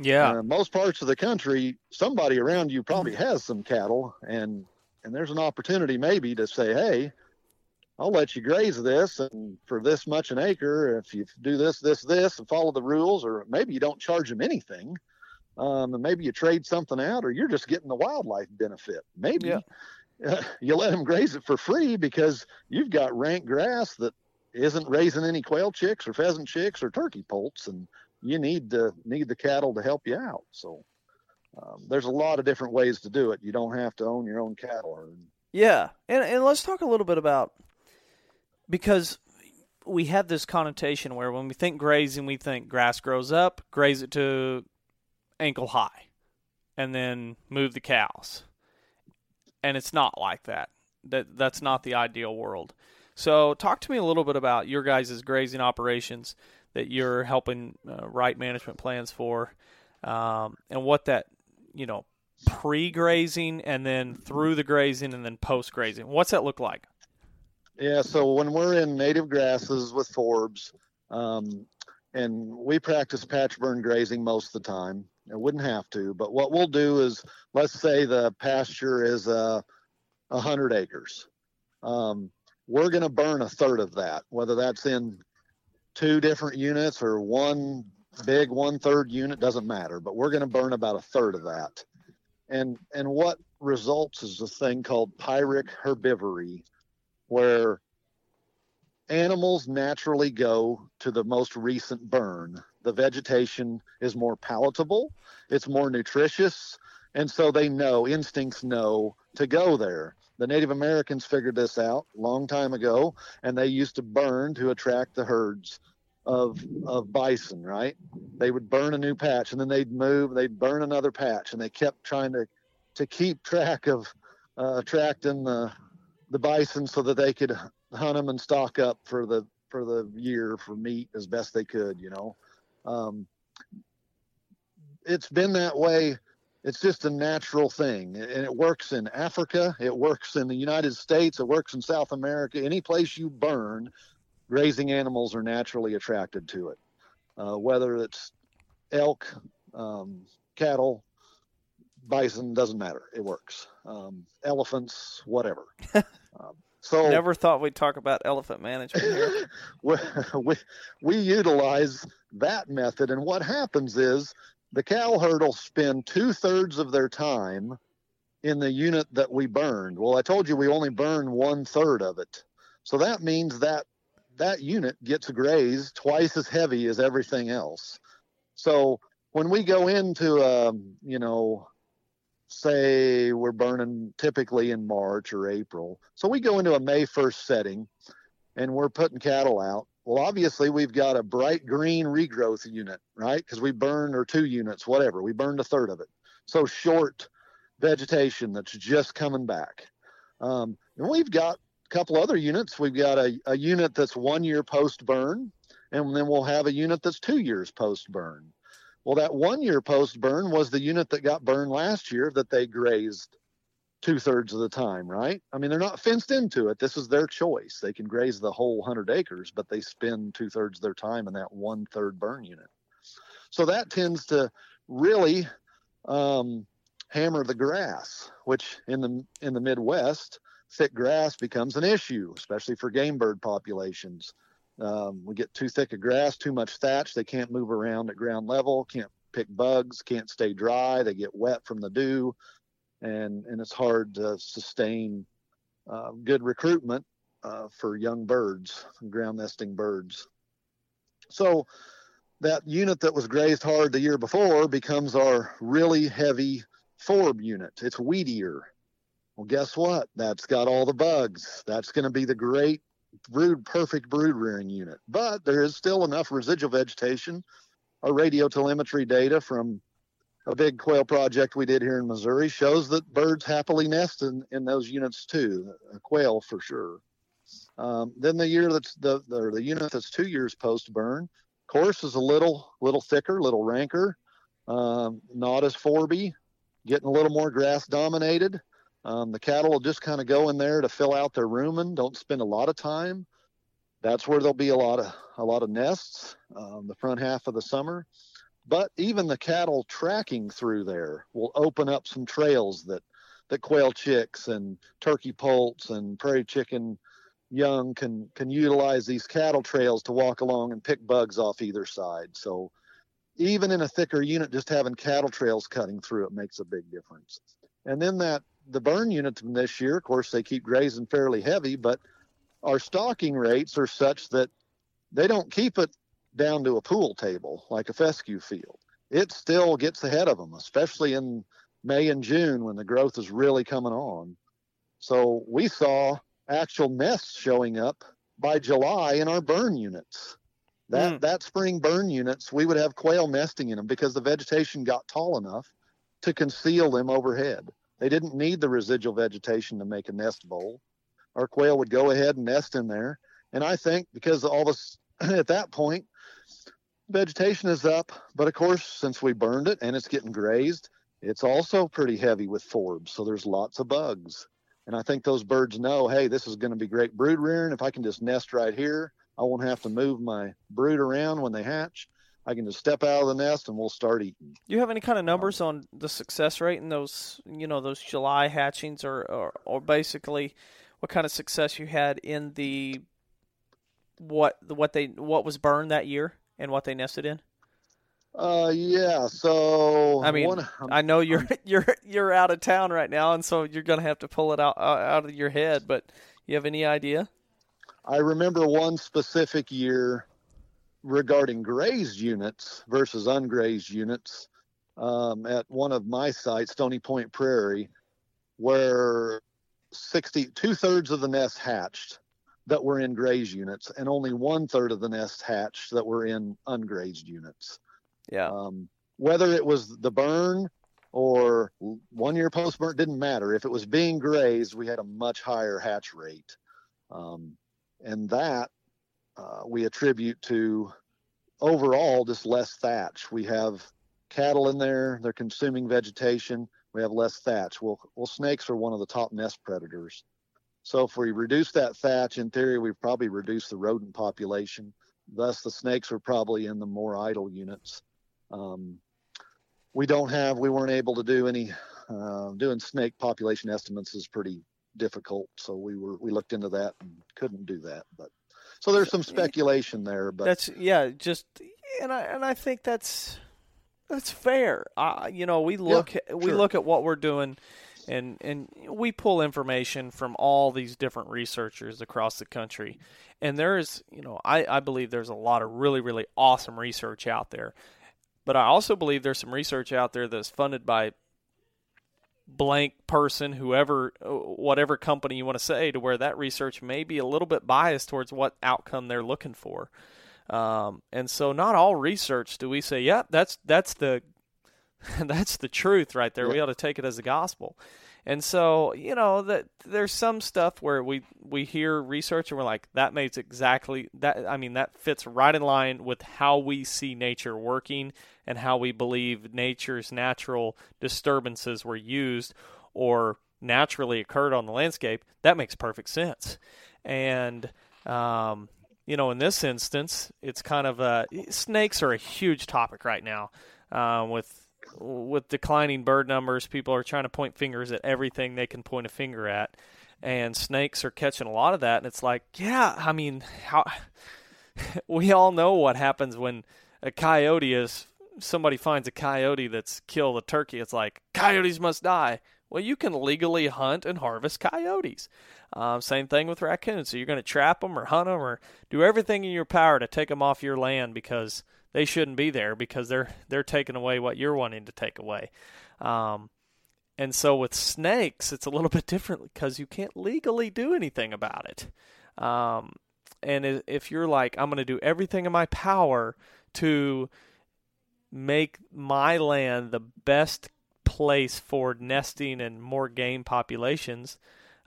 Yeah, Uh, most parts of the country, somebody around you probably has some cattle, and and there's an opportunity maybe to say, hey, I'll let you graze this, and for this much an acre, if you do this, this, this, and follow the rules, or maybe you don't charge them anything, um, and maybe you trade something out, or you're just getting the wildlife benefit. Maybe Yeah. uh, you let them graze it for free because you've got rank grass that isn't raising any quail chicks or pheasant chicks or turkey poults, and you need to need the cattle to help you out. So um, there's a lot of different ways to do it. You don't have to own your own cattle herd. Yeah, and and let's talk a little bit about because we have this connotation where when we think grazing, we think grass grows up, graze it to ankle high, and then move the cows. And it's not like that. That that's not the ideal world. So, talk to me a little bit about your guys' grazing operations that you're helping uh, write management plans for, um, and what that you know pre-grazing and then through the grazing and then post-grazing. What's that look like? Yeah, so when we're in native grasses with forbs, um, and we practice patch burn grazing most of the time. I wouldn't have to, but what we'll do is, let's say the pasture is uh, a hundred acres. Um, we're going to burn a third of that, whether that's in two different units or one big one third unit doesn't matter. But we're going to burn about a third of that, and and what results is a thing called pyric herbivory, where animals naturally go to the most recent burn. The vegetation is more palatable, it's more nutritious, and so they know, instincts know to go there. The Native Americans figured this out a long time ago, and they used to burn to attract the herds of of bison, right? They would burn a new patch and then they'd move, they'd burn another patch, and they kept trying to to keep track of uh, attracting the the bison so that they could hunt them and stock up for the for the year for meat as best they could. You know, um, it's been that way it's just a natural thing and it works in africa it works in the united states it works in south america any place you burn grazing animals are naturally attracted to it. Uh, whether it's elk um, cattle bison doesn't matter it works. Um, elephants whatever. Um, so never thought we'd talk about elephant management here. We, we, we utilize that method and what happens is the cow herd will spend two thirds of their time in the unit that we burned. Well, I told you we only burn one third of it. So that means that that unit gets grazed twice as heavy as everything else. So when we go into, um, you know, say we're burning typically in March or April. So we go into a May 1st setting and we're putting cattle out. Well, obviously, we've got a bright green regrowth unit, right? Because we burned, or two units, whatever. We burned a third of it. So short vegetation that's just coming back. Um, and we've got a couple other units. We've got a, a unit that's one year post burn, and then we'll have a unit that's two years post burn. Well, that one year post burn was the unit that got burned last year that they grazed two thirds of the time, right? I mean, they're not fenced into it. This is their choice. They can graze the whole hundred acres, but they spend two thirds of their time in that one third burn unit. So that tends to really um, hammer the grass, which in the in the Midwest, thick grass becomes an issue, especially for game bird populations. Um, we get too thick of grass, too much thatch. They can't move around at ground level, can't pick bugs, can't stay dry. They get wet from the dew and and it's hard to sustain uh, good recruitment uh, for young birds, ground nesting birds. So that unit that was grazed hard the year before becomes our really heavy forb unit. It's weedier. Well, guess what? That's got all the bugs. That's going to be the great brood, perfect brood rearing unit. But there is still enough residual vegetation. Our radio telemetry data from a big quail project we did here in Missouri shows that birds happily nest in, in those units too, a quail for sure. Um, then the year that's the, the, the unit that's two years post burn, course is a little little thicker, little ranker, um, not as forby, getting a little more grass dominated. Um, the cattle will just kind of go in there to fill out their rumen. Don't spend a lot of time. That's where there'll be a lot of a lot of nests um, the front half of the summer. But even the cattle tracking through there will open up some trails that, that quail chicks and turkey poults and prairie chicken young can, can utilize these cattle trails to walk along and pick bugs off either side. So even in a thicker unit, just having cattle trails cutting through it makes a big difference. And then that the burn units from this year, of course, they keep grazing fairly heavy, but our stocking rates are such that they don't keep it down to a pool table like a fescue field. It still gets ahead of them, especially in May and June when the growth is really coming on. So we saw actual nests showing up by July in our burn units. That mm. that spring burn units, we would have quail nesting in them because the vegetation got tall enough to conceal them overhead. They didn't need the residual vegetation to make a nest bowl. Our quail would go ahead and nest in there. And I think because all this at that point, vegetation is up, but of course, since we burned it and it's getting grazed, it's also pretty heavy with forbs. So there's lots of bugs. And I think those birds know, hey, this is going to be great brood rearing. If I can just nest right here, I won't have to move my brood around when they hatch. I can just step out of the nest and we'll start eating. Do you have any kind of numbers on the success rate in those, you know, those July hatchings, or, or, or basically what kind of success you had in the what what they what was burned that year? And what they nested in? Uh, yeah. So I mean, one, I know you're you're you're out of town right now, and so you're gonna have to pull it out out of your head. But you have any idea? I remember one specific year regarding grazed units versus ungrazed units um, at one of my sites, Stony Point Prairie, where 60 two thirds of the nest hatched that were in grazed units, and only one third of the nests hatched that were in ungrazed units. Yeah. Um, whether it was the burn or one year post burn didn't matter. If it was being grazed, we had a much higher hatch rate, um, and that uh, we attribute to overall just less thatch. We have cattle in there. They're consuming vegetation. We have less thatch. Well, well, snakes are one of the top nest predators. So if we reduce that thatch, in theory, we've probably reduced the rodent population. Thus, the snakes are probably in the more idle units. Um, we don't have, we weren't able to do any, uh, doing snake population estimates is pretty difficult. So we were, we looked into that and couldn't do that. But so there's some speculation there. But that's yeah, just and I and I think that's that's fair. Uh, you know, we look Yeah, we look at what we're doing, and and we pull information from all these different researchers across the country, and there is you know I I believe there's a lot of really really awesome research out there, but I also believe there's some research out there that's funded by blank person whoever whatever company you want to say to where that research may be a little bit biased towards what outcome they're looking for. Um, and so not all research do we say, yeah that's that's the that's the truth right there. We ought to take it as the gospel. And so, you know, that there's some stuff where we we hear research and we're like, that makes exactly that I mean, that fits right in line with how we see nature working and how we believe nature's natural disturbances were used or naturally occurred on the landscape. That makes perfect sense. And um, you know, in this instance, it's kind of a snakes are a huge topic right now uh, with with declining bird numbers. People are trying to point fingers at everything they can point a finger at, and snakes are catching a lot of that. And it's like, yeah, I mean, how we all know what happens when a coyote is somebody finds a coyote that's killed a turkey. It's like coyotes must die. Well, you can legally hunt and harvest coyotes. Um, same thing with raccoons. So you're going to trap them or hunt them or do everything in your power to take them off your land because they shouldn't be there because they're they're taking away what you're wanting to take away. Um, and so with snakes, it's a little bit different because you can't legally do anything about it. Um, and if you're like, I'm going to do everything in my power to make my land the best place for nesting and more game populations,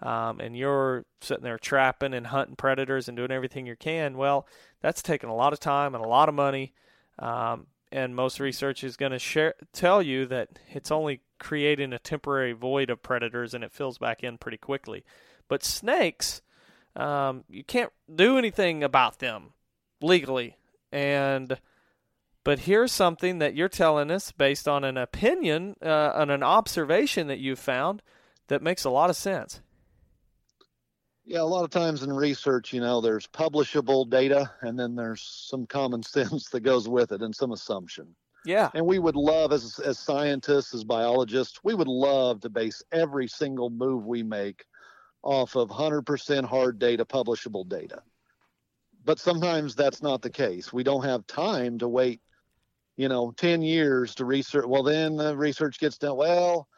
um, and you're sitting there trapping and hunting predators and doing everything you can, well, that's taking a lot of time and a lot of money. Um, and most research is going to share tell you that it's only creating a temporary void of predators and it fills back in pretty quickly. But snakes, um, you can't do anything about them legally. And but here's something that you're telling us based on an opinion, uh, on an observation that you found that makes a lot of sense. Yeah, a lot of times in research, you know, there's publishable data and then there's some common sense that goes with it and some assumption. Yeah. And we would love, as, as scientists, as biologists, we would love to base every single move we make off of 100% hard data, publishable data. But sometimes that's not the case. We don't have time to wait, you know, 10 years to research. Well, then the research gets done. Well,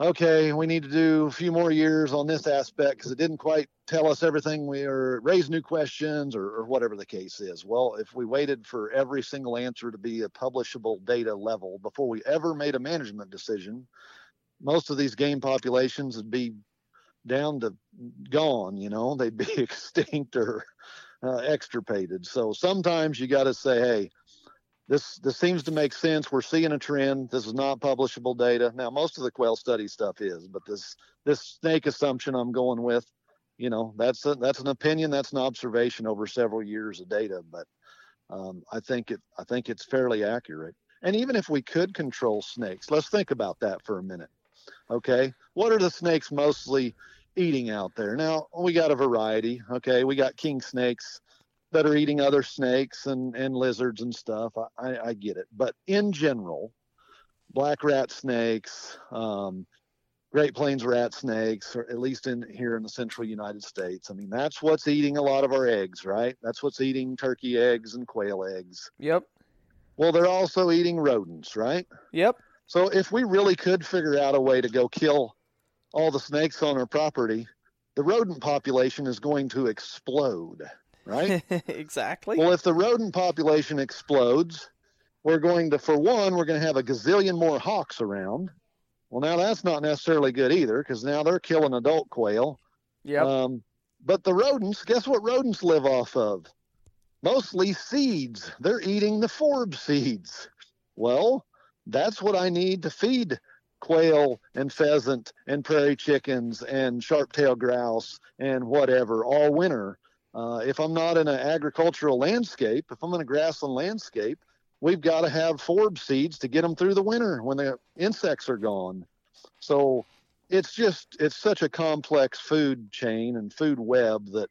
okay, we need to do a few more years on this aspect because it didn't quite tell us everything we or raise new questions or, or whatever the case is. Well, if we waited for every single answer to be a publishable data level before we ever made a management decision, most of these game populations would be down to gone, you know, they'd be extinct or uh, extirpated. So sometimes you got to say, hey, this this seems to make sense. We're seeing a trend. This is not publishable data. Now, most of the quail study stuff is, but this this snake assumption I'm going with, you know, that's a, that's an opinion. That's an observation over several years of data. But um, I think it I think it's fairly accurate. And even if we could control snakes, let's think about that for a minute. Okay, what are the snakes mostly eating out there? Now we got a variety. Okay, we got king snakes that are eating other snakes and, and lizards and stuff. I, I, I get it. But in general, black rat snakes, um, Great Plains rat snakes, or at least in here in the central United States. I mean, that's what's eating a lot of our eggs, right? That's what's eating turkey eggs and quail eggs. Yep. Well, they're also eating rodents, right? Yep. So if we really could figure out a way to go kill all the snakes on our property, the rodent population is going to explode, right? exactly. Well, if the rodent population explodes, we're going to, for one, we're going to have a gazillion more hawks around. Well, now that's not necessarily good either because now they're killing adult quail. Yep. Um, but the rodents, guess what rodents live off of? Mostly seeds. They're eating the forb seeds. Well, that's what I need to feed quail and pheasant and prairie chickens and sharp-tailed grouse and whatever all winter. Uh, if I'm not in an agricultural landscape, if I'm in a grassland landscape, we've got to have forb seeds to get them through the winter when the insects are gone. So it's just it's such a complex food chain and food web that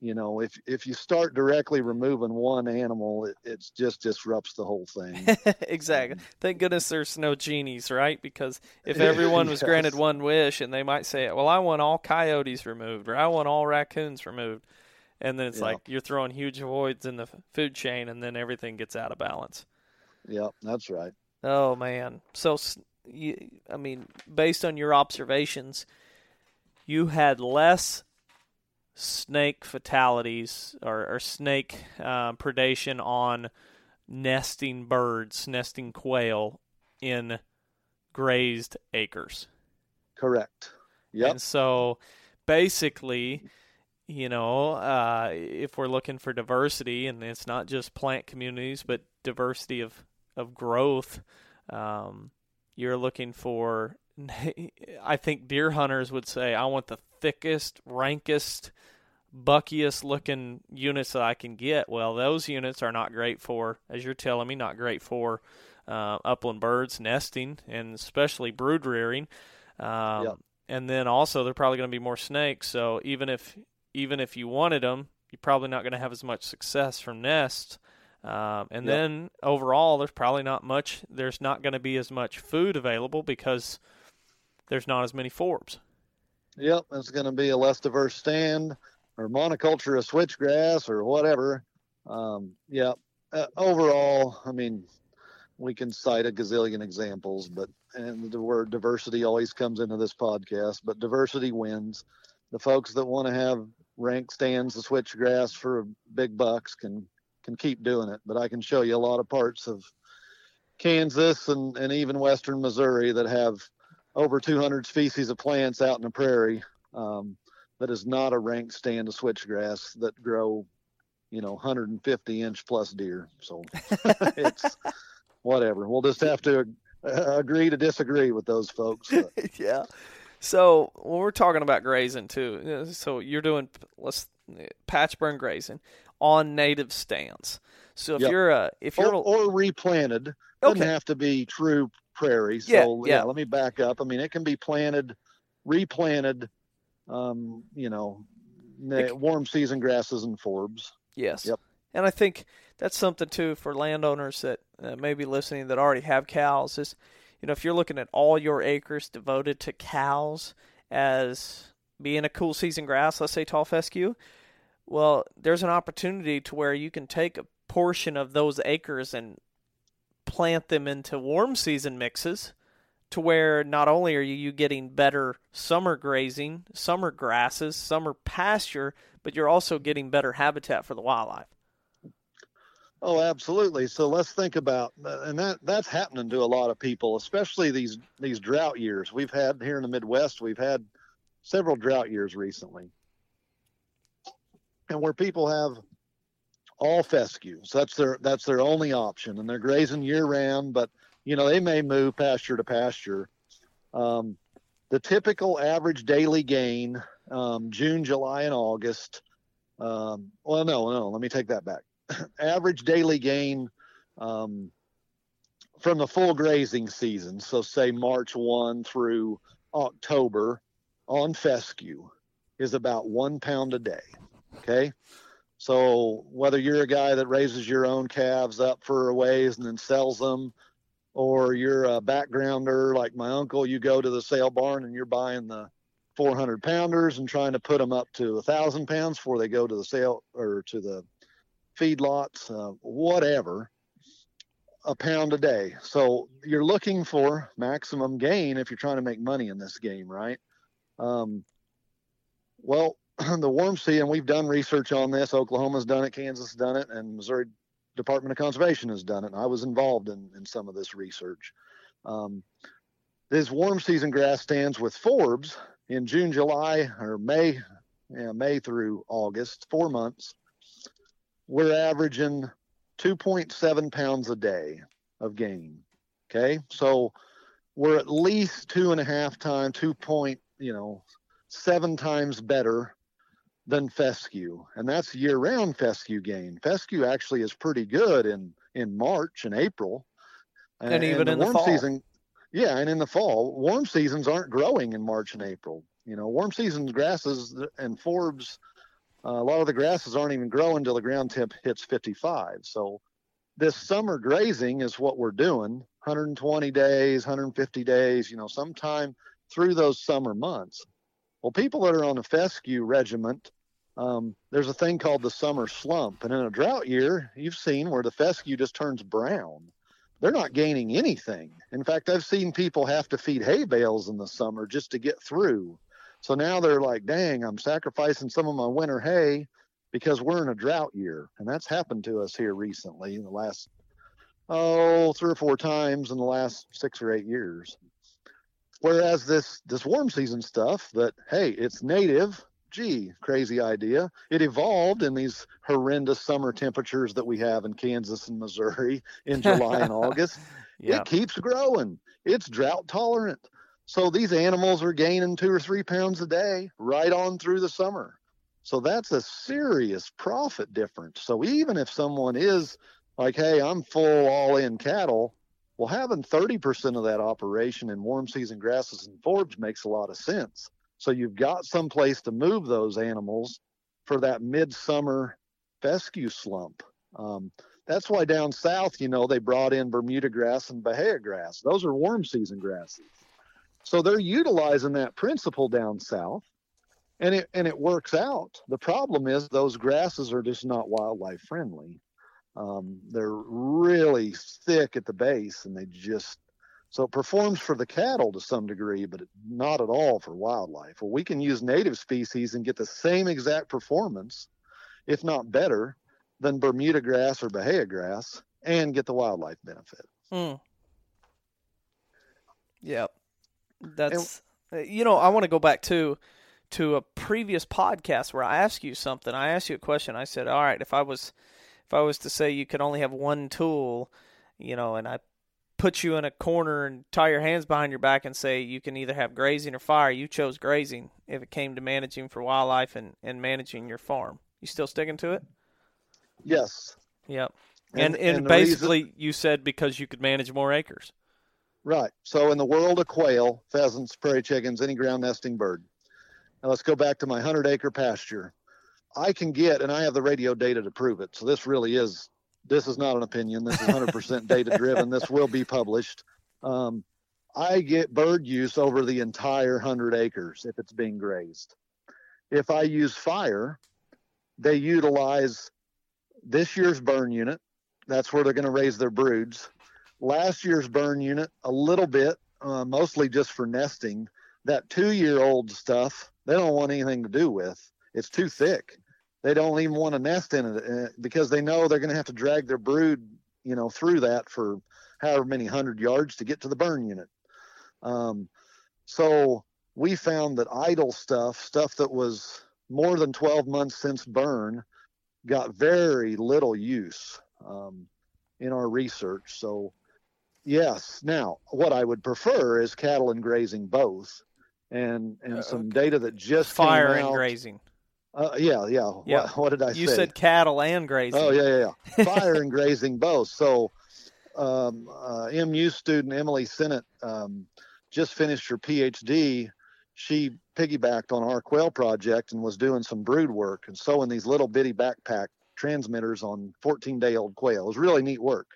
you know if if you start directly removing one animal it it's just disrupts the whole thing exactly thank goodness there's no genies right because if everyone was yes. granted one wish and they might say well i want all coyotes removed or i want all raccoons removed and then it's yeah. like you're throwing huge voids in the food chain and then everything gets out of balance yeah that's right oh man so you, i mean based on your observations you had less snake fatalities or, or snake uh, predation on nesting birds, nesting quail in grazed acres. Correct. Yep. And so basically, you know, uh, if we're looking for diversity, and it's not just plant communities, but diversity of, of growth, um, you're looking for, I think deer hunters would say, I want the thickest, rankest, buckiest looking units that I can get. Well, those units are not great for, as you're telling me, not great for uh, upland birds nesting and especially brood rearing. Um. And then also they're probably going to be more snakes. So even if even if you wanted them, you're probably not going to have as much success from nests. Um, and yep. then overall, there's probably not much. There's not going to be as much food available because there's not as many forbs. Yep, it's going to be a less diverse stand or monoculture of switchgrass or whatever. Um, yeah. Uh, overall, I mean, we can cite a gazillion examples, but and the word diversity always comes into this podcast. But diversity wins. The folks that want to have rank stands of switchgrass for big bucks can can keep doing it. But I can show you a lot of parts of Kansas and, and even western Missouri that have over 200 species of plants out in the prairie. Um, that is not a rank stand of switchgrass that grow, you know, 150 inch plus deer. So it's whatever. We'll just have to uh, agree to disagree with those folks. yeah. So when we're talking about grazing too, so you're doing let's patch burn grazing on native stands. So if yep. you're a if you're or, or replanted, doesn't okay. have to be true prairie. So yeah, yeah, let me back up. I mean, it can be planted, replanted um, you know, warm season grasses and forbs. Yes. Yep. And I think that's something too for landowners that uh, may be listening that already have cows is, you know, if you're looking at all your acres devoted to cows as being a cool season grass, let's say tall fescue, well, there's an opportunity to where you can take a portion of those acres and plant them into warm season mixes to where not only are you getting better summer grazing, summer grasses, summer pasture, but you're also getting better habitat for the wildlife. Oh, absolutely. So let's think about, and that that's happening to a lot of people, especially these these drought years we've had here in the Midwest. We've had several drought years recently, and where people have all fescues. That's their that's their only option, and they're grazing year round. But you know, they may move pasture to pasture. Um, the typical average daily gain, um, June, July, and August. Um, well, no, no, let me take that back. Average daily gain um, from the full grazing season, so say March 1 through October on fescue, is about one pound a day. Okay. So whether you're a guy that raises your own calves up for a ways and then sells them, or you're a backgrounder like my uncle, you go to the sale barn and you're buying the 400 pounders and trying to put them up to a thousand pounds before they go to the sale or to the feedlots, uh, whatever, a pound a day. So you're looking for maximum gain if you're trying to make money in this game, right? Um, well, the warm sea, and we've done research on this. Oklahoma's done it, Kansas done it, and Missouri Department of Conservation has done it. I was involved in, in some of this research. Um, these warm season grass stands with forbs in June, July, or May, yeah, May through August, four months. We're averaging 2.7 pounds a day of gain. Okay, so we're at least two and a half times, two point, you know, seven times better than fescue, and that's year-round fescue gain. Fescue actually is pretty good in in March and April, and, even in the warm fall. season. Yeah, and in the fall, warm seasons aren't growing in March and April. You know, warm seasons grasses and forbs, uh, a lot of the grasses aren't even growing until the ground temp hits 55. So this summer grazing is what we're doing 120 days, 150 days, you know, sometime through those summer months. Well, people that are on a fescue regiment, um, there's a thing called the summer slump. And in a drought year, you've seen where the fescue just turns brown. They're not gaining anything. In fact, I've seen people have to feed hay bales in the summer just to get through. So now they're like, dang, I'm sacrificing some of my winter hay because we're in a drought year. And that's happened to us here recently in the last, oh, three or four times in the last six or eight years. Whereas this this warm season stuff that hey, it's native, gee, crazy idea. It evolved in these horrendous summer temperatures that we have in Kansas and Missouri in July and August. It keeps growing. It's drought tolerant. So these animals are gaining two or three pounds a day right on through the summer. So that's a serious profit difference. So even if someone is like, hey, I'm full all in cattle, well, having 30% of that operation in warm season grasses and forbs makes a lot of sense. So you've got some place to move those animals for that midsummer fescue slump. Um, that's why down south, you know, they brought in Bermuda grass and Bahia grass. Those are warm season grasses. So they're utilizing that principle down south and it and it works out. The problem is those grasses are just not wildlife friendly. Um, they're really thick at the base and they just so it performs for the cattle to some degree, but not at all for wildlife. Well, we can use native species and get the same exact performance, if not better, than Bermuda grass or Bahia grass and get the wildlife benefit. Hmm. Yep. That's uh, you know, I want to go back to to a previous podcast where I asked you something. I asked you a question. I said, "All right, if I was if I was to say you could only have one tool, you know, and I put you in a corner and tie your hands behind your back and say you can either have grazing or fire, you chose grazing if it came to managing for wildlife and, and managing your farm. You still sticking to it? Yes. Yep. And And- and, and the basically you said because you could manage more acres. Right. So in the world of quail, pheasants, prairie chickens, any ground nesting bird. Now let's go back to my 100 acre pasture. I can get, and I have the radio data to prove it. So this really is, this is not an opinion. This is 100% data driven. This will be published. Um, I get bird use over the entire 100 acres if it's being grazed. If I use fire, they utilize this year's burn unit. That's where they're going to raise their broods last year's burn unit a little bit, uh, mostly just for nesting. That two year old stuff, they don't want anything to do with. It's too thick. They don't even want to nest in it uh, because they know they're going to have to drag their brood, you know, through that for however many hundred yards to get to the burn unit. Um, so we found that idle stuff, stuff that was more than 12 months since burn, got very little use um, in our research. So Yes. Now, what I would prefer is cattle and grazing both, and and Uh, some data that just Fire and grazing. Uh, yeah, yeah. Yeah. What, what did I You say? You said cattle and grazing. Oh yeah, yeah, yeah. Fire and grazing both. So, um, uh, MU student Emily Sinnott um, just finished her PhD. She piggybacked on our quail project and was doing some brood work and sewing these little bitty backpack transmitters on 14 day old quail. It was really neat work.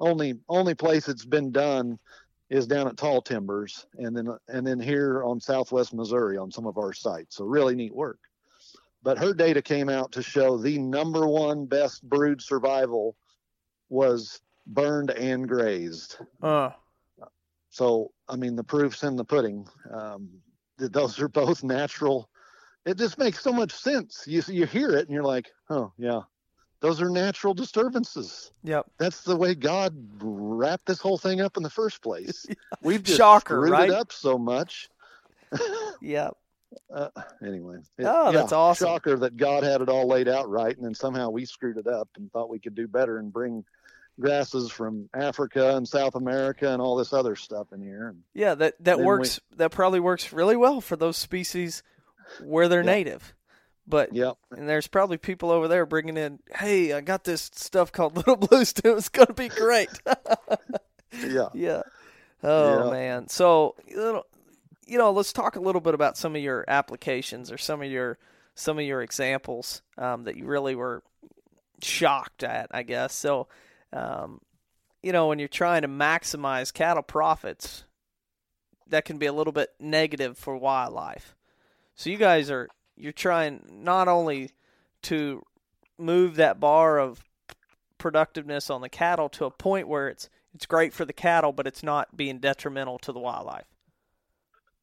Only only place it's been done is down at Tall Timbers and then and then here on Southwest Missouri on some of our sites. So really neat work but her data came out to show the number one best brood survival was burned and grazed. Uh, So, I mean, the proof's in the pudding. Um, that those are both natural. It just makes so much sense. You you hear it and you're like, oh yeah, those are natural disturbances. yep. That's the way God wrapped this whole thing up in the first place. We've just Shocker, screwed right? it up so much. Yep. uh, anyway. It- Oh, that's awesome. Shocker that God had it all laid out right, and then somehow we screwed it up and thought we could do better and bring, grasses from Africa and South America and all this other stuff in here. Yeah, that that works. We, that probably works really well for those species where they're native. But yep. and there's probably people over there bringing in, hey, I got this stuff called Little Bluestem. It's gonna be great. yeah. Yeah. Oh yeah. man. So you know, you know, let's talk a little bit about some of your applications or some of your some of your examples um, that you really were shocked at, I guess. So, um, you know, when you're trying to maximize cattle profits, that can be a little bit negative for wildlife. So you guys are you're trying not only to move that bar of productiveness on the cattle to a point where it's it's great for the cattle, but it's not being detrimental to the wildlife.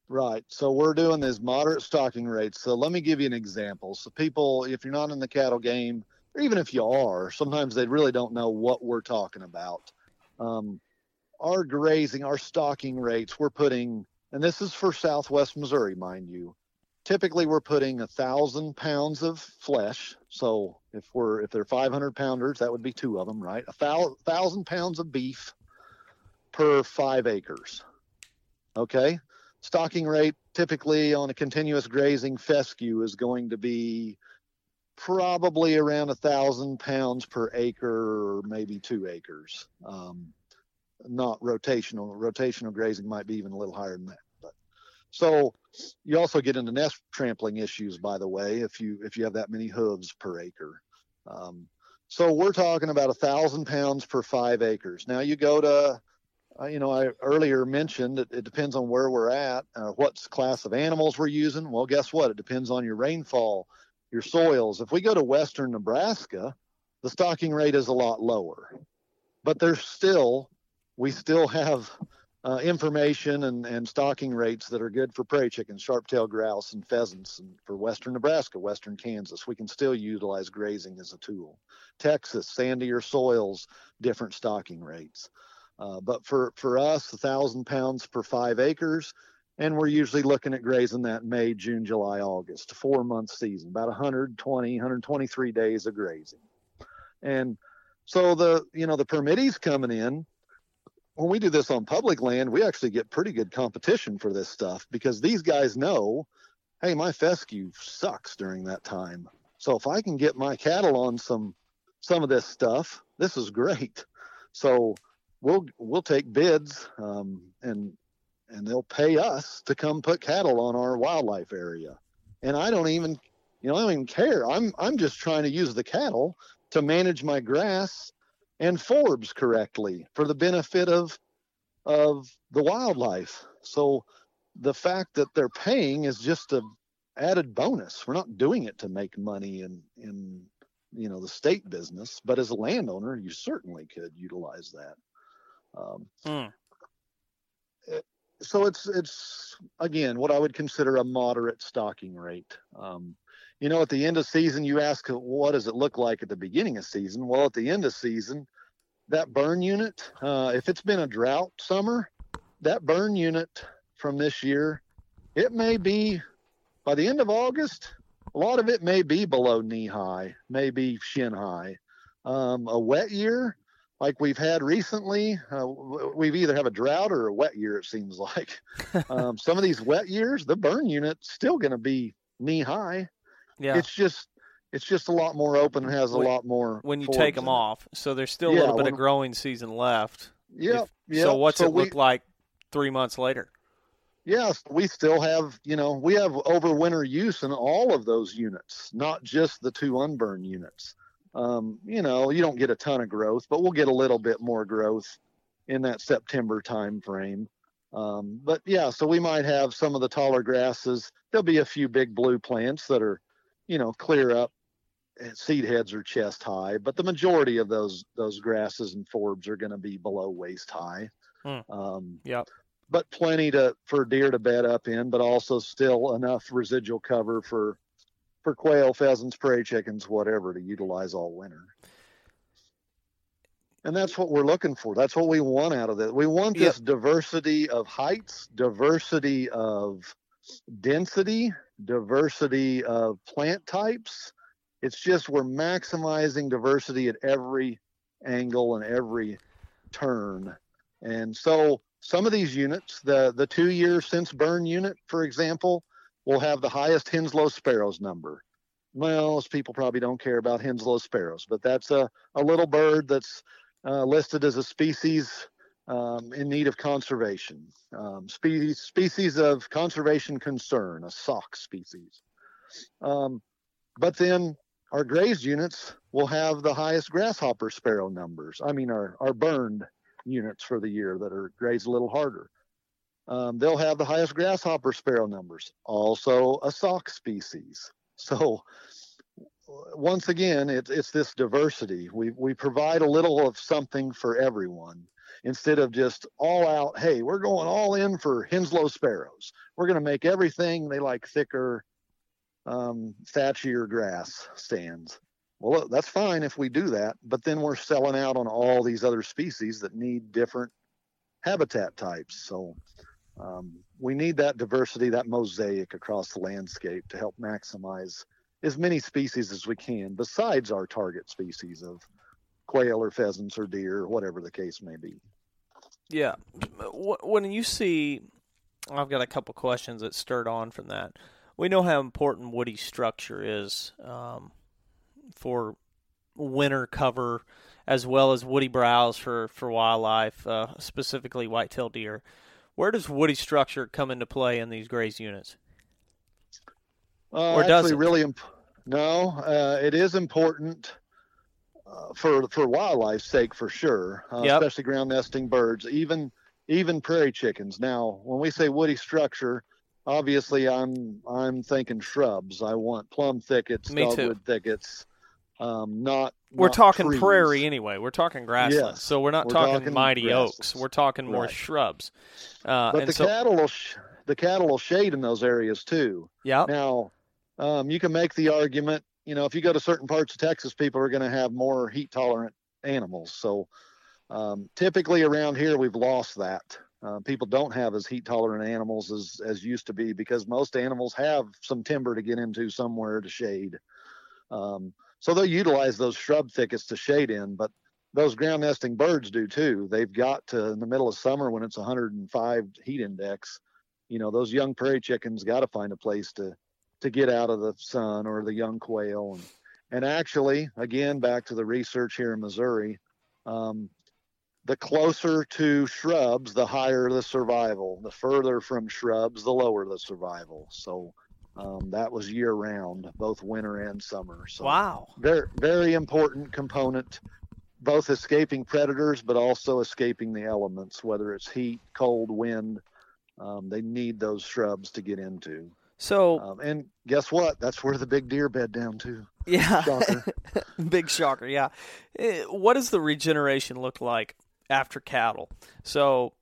Right. So we're doing these moderate stocking rates. So let me give you an example. So people, if you're not in the cattle game, or even if you are, sometimes they really don't know what we're talking about. Um, our grazing, our stocking rates, we're putting, and this is for Southwest Missouri, mind you. Typically, we're putting a thousand pounds of flesh. So if we're if they're 500 pounders, that would be two of them, right? A thousand pounds of beef per five acres. Okay. Stocking rate typically on a continuous grazing fescue is going to be probably around a thousand pounds per acre or maybe two acres. Um, not rotational. Rotational grazing might be even a little higher than that. So you also get into nest trampling issues, by the way, if you if you have that many hooves per acre. Um, so we're talking about a thousand pounds per five acres. Now you go to, uh, you know, I earlier mentioned it, it depends on where we're at, uh, what class of animals we're using. Well, guess what? It depends on your rainfall your soils. If we go to western Nebraska, the stocking rate is a lot lower, but there's still we still have uh, information and, and stocking rates that are good for prairie chickens, sharp-tailed grouse, and pheasants. And for western Nebraska, western Kansas, we can still utilize grazing as a tool. Texas, sandier soils, different stocking rates. Uh, but for, for us, a thousand pounds per five acres, and we're usually looking at grazing that May, June, July, August, four month season, about 120, 123 days of grazing. And so the you know the permittees coming in, when we do this on public land, we actually get pretty good competition for this stuff because these guys know, hey, my fescue sucks during that time. So if I can get my cattle on some some of this stuff, this is great. So we'll we'll take bids um, and and they'll pay us to come put cattle on our wildlife area. And I don't even, you know, I don't even care. I'm I'm just trying to use the cattle to manage my grass and forbs correctly for the benefit of of the wildlife. So the fact that they're paying is just a added bonus. We're not doing it to make money in in you know the state business, but as a landowner, you certainly could utilize that. Um, mm so it's it's again what I would consider a moderate stocking rate. Um, you know, at the end of season, you ask what does it look like at the beginning of season? Well, at the end of season, that burn unit, uh, if it's been a drought summer, that burn unit from this year, it may be by the end of August, a lot of it may be below knee high, maybe shin high. Um, a wet year, like we've had recently. Uh, we've either have a drought or a wet year. It seems like um, some of these wet years, the burn unit's still going to be knee high. Yeah, it's just it's just a lot more open and has a lot more when you take them off. So there's still a little bit of growing season left. Yeah. Yep, so what's so it we, look like three months later? Yes, we still have, you know, we have overwinter use in all of those units, not just the two unburned units um, you know, you don't get a ton of growth, but we'll get a little bit more growth in that September time frame. Um, but yeah, so we might have some of the taller grasses. There'll be a few big blue plants that are, you know, clear up. Seed heads are chest high, but the majority of those those grasses and forbs are going to be below waist high. Hmm. Um, yep. But plenty to for deer to bed up in, but also still enough residual cover for for quail, pheasants, prairie chickens, whatever, to utilize all winter. And that's what we're looking for. That's what we want out of it. We want this yep. diversity of heights, diversity of density, diversity of plant types. It's just we're maximizing diversity at every angle and every turn. And so some of these units, the the two year since burn unit, for example, will have the highest Henslow sparrows number. Well, most people probably don't care about Henslow sparrows, but that's a, a little bird that's uh, listed as a species um, in need of conservation. Um, species, species of conservation concern, a SOC species. Um, but then our grazed units will have the highest grasshopper sparrow numbers. I mean, our, our burned units for the year that are grazed a little harder. Um, they'll have the highest grasshopper sparrow numbers, also a SOC species. So once again, it, it's this diversity. We we provide a little of something for everyone instead of just all out. Hey, we're going all in for Henslow sparrows. We're going to make everything they like thicker, um, thatchier grass stands. Well, that's fine if we do that, but then we're selling out on all these other species that need different habitat types. So um, we need that diversity, that mosaic across the landscape to help maximize as many species as we can besides our target species of quail or pheasants or deer or whatever the case may be. Yeah. When you see, I've got a couple questions that stirred on from that. We know how important woody structure is um, for winter cover as well as woody browse for, for wildlife, uh, specifically white-tailed deer. Where does woody structure come into play in these grazed units? Uh, or does it? really imp- no, uh, it is important uh, for for wildlife's sake for sure, uh, yep. especially ground nesting birds, even even prairie chickens. Now, when we say woody structure, obviously I'm I'm thinking shrubs. I want plum thickets, Me dogwood too. thickets, um, not. We're not talking trees. prairie anyway. We're talking grassland, yes. so we're not we're talking, talking, mighty grasslands. oaks. We're talking more right. shrubs. Uh, but the so, cattle will sh- the cattle will shade in those areas too. Yeah. Now, um, you can make the argument. You know, if you go to certain parts of Texas, people are going to have more heat tolerant animals. So um, typically around here, we've lost that. Uh, people don't have as heat tolerant animals as as used to be because most animals have some timber to get into somewhere to shade. Um, so they'll utilize those shrub thickets to shade in, but those ground nesting birds do too. They've got to in the middle of summer when it's 105 heat index. You know, those young prairie chickens got to find a place to to get out of the sun or the young quail. And, and actually, again, back to the research here in Missouri, um, the closer to shrubs, the higher the survival. The further from shrubs, the lower the survival. So um, that was year round, both winter and summer. So wow, very very important component, both escaping predators, but also escaping the elements, whether it's heat, cold, wind. Um, they need those shrubs to get into. So um, and guess what? That's where the big deer bed down too. Yeah, shocker. big shocker. Yeah. Eh, what does the regeneration look like after cattle? So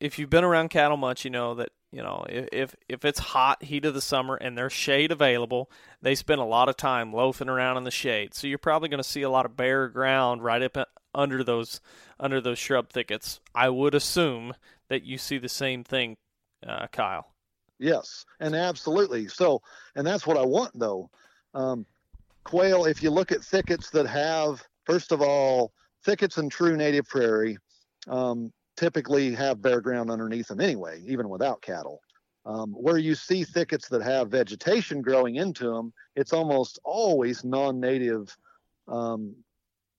if you've been around cattle much, you know that you know if if it's hot heat of the summer and there's shade available, they spend a lot of time loafing around in the shade. So you're probably going to see a lot of bare ground right up under those under those shrub thickets. I would assume that you see the same thing, uh, Kyle. Yes, and absolutely. So, and that's what I want though. Um, quail, if you look at thickets that have, first of all, thickets in true native prairie um, typically have bare ground underneath them anyway, even without cattle. Um, where you see thickets that have vegetation growing into them, it's almost always non-native um,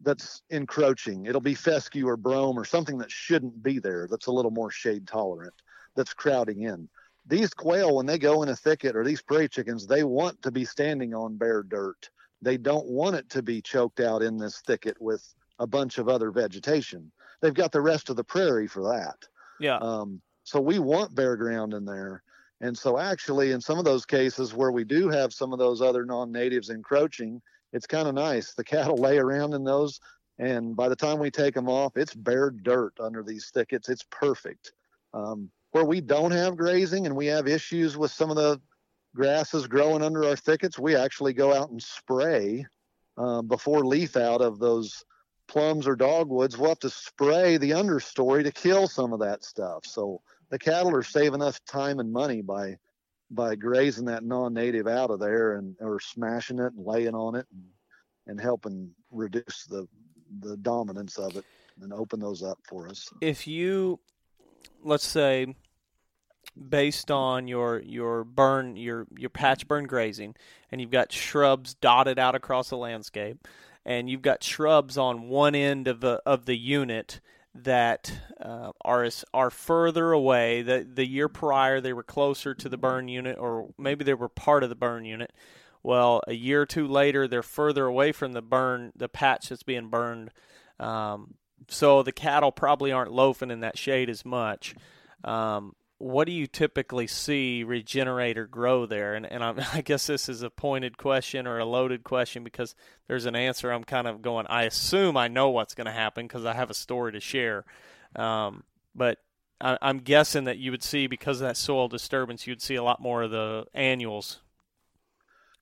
that's encroaching. It'll be fescue or brome or something that shouldn't be there. That's a little more shade tolerant. That's crowding in these quail, when they go in a thicket or these prairie chickens, they want to be standing on bare dirt. They don't want it to be choked out in this thicket with a bunch of other vegetation. They've got the rest of the prairie for that. Yeah. Um, so we want bare ground in there. And so actually in some of those cases where we do have some of those other non-natives encroaching, it's kind of nice. The cattle lay around in those and by the time we take them off, it's bare dirt under these thickets. It's perfect. Um, where we don't have grazing and we have issues with some of the grasses growing under our thickets, we actually go out and spray um, before leaf out of those plums or dogwoods. We'll have to spray the understory to kill some of that stuff. So the cattle are saving us time and money by by grazing that non-native out of there and or smashing it and laying on it and, and helping reduce the the dominance of it and open those up for us. If you, let's say, based on your your burn your your patch burn grazing, and you've got shrubs dotted out across the landscape, and you've got shrubs on one end of the of the unit that uh, are are further away. The the year prior they were closer to the burn unit, or maybe they were part of the burn unit. Well, a year or two later, they're further away from the burn, the patch that's being burned. Um, so the cattle probably aren't loafing in that shade as much. Um, what do you typically see regenerate or grow there? And, and i guess this is a pointed question or a loaded question because there's an answer I'm kind of going, I assume I know what's going to happen because I have a story to share. Um, but I, I'm guessing that you would see, because of that soil disturbance, you'd see a lot more of the annuals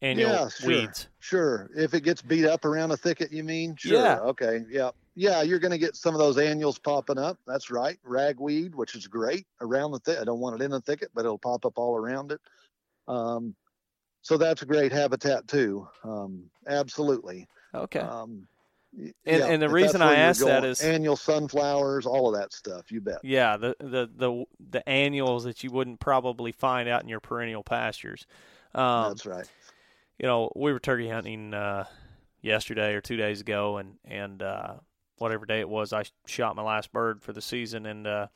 annual yeah, sure, weeds. Sure. If it gets beat up around a thicket, you mean? Sure. Yeah. Okay. Yeah. Yeah, you're going to get some of those annuals popping up. That's right. Ragweed, which is great around the thicket. I don't want it in the thicket, but it'll pop up all around it. Um, so that's a great habitat too. Um, absolutely. Okay. Um, and, yeah, and the reason I asked that annual sunflowers, all of that stuff. You bet. Yeah, the the the the annuals that you wouldn't probably find out in your perennial pastures. Um, That's right. You know, we were turkey hunting uh, yesterday or two days ago, and and uh, whatever day it was, I shot my last bird for the season, and uh,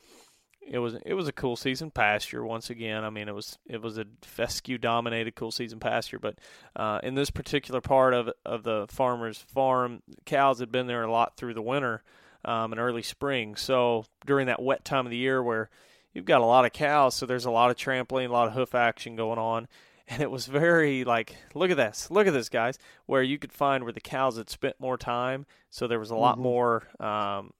it was it was a cool season pasture once again. I mean, it was it was a fescue dominated cool season pasture, but uh, in this particular part of of the farmer's farm, cows had been there a lot through the winter um, and early spring. So during that wet time of the year where you've got a lot of cows, so there's a lot of trampling, a lot of hoof action going on and it was very like look at this look at this guys where you could find where the cows had spent more time so there was a lot Mhm. more um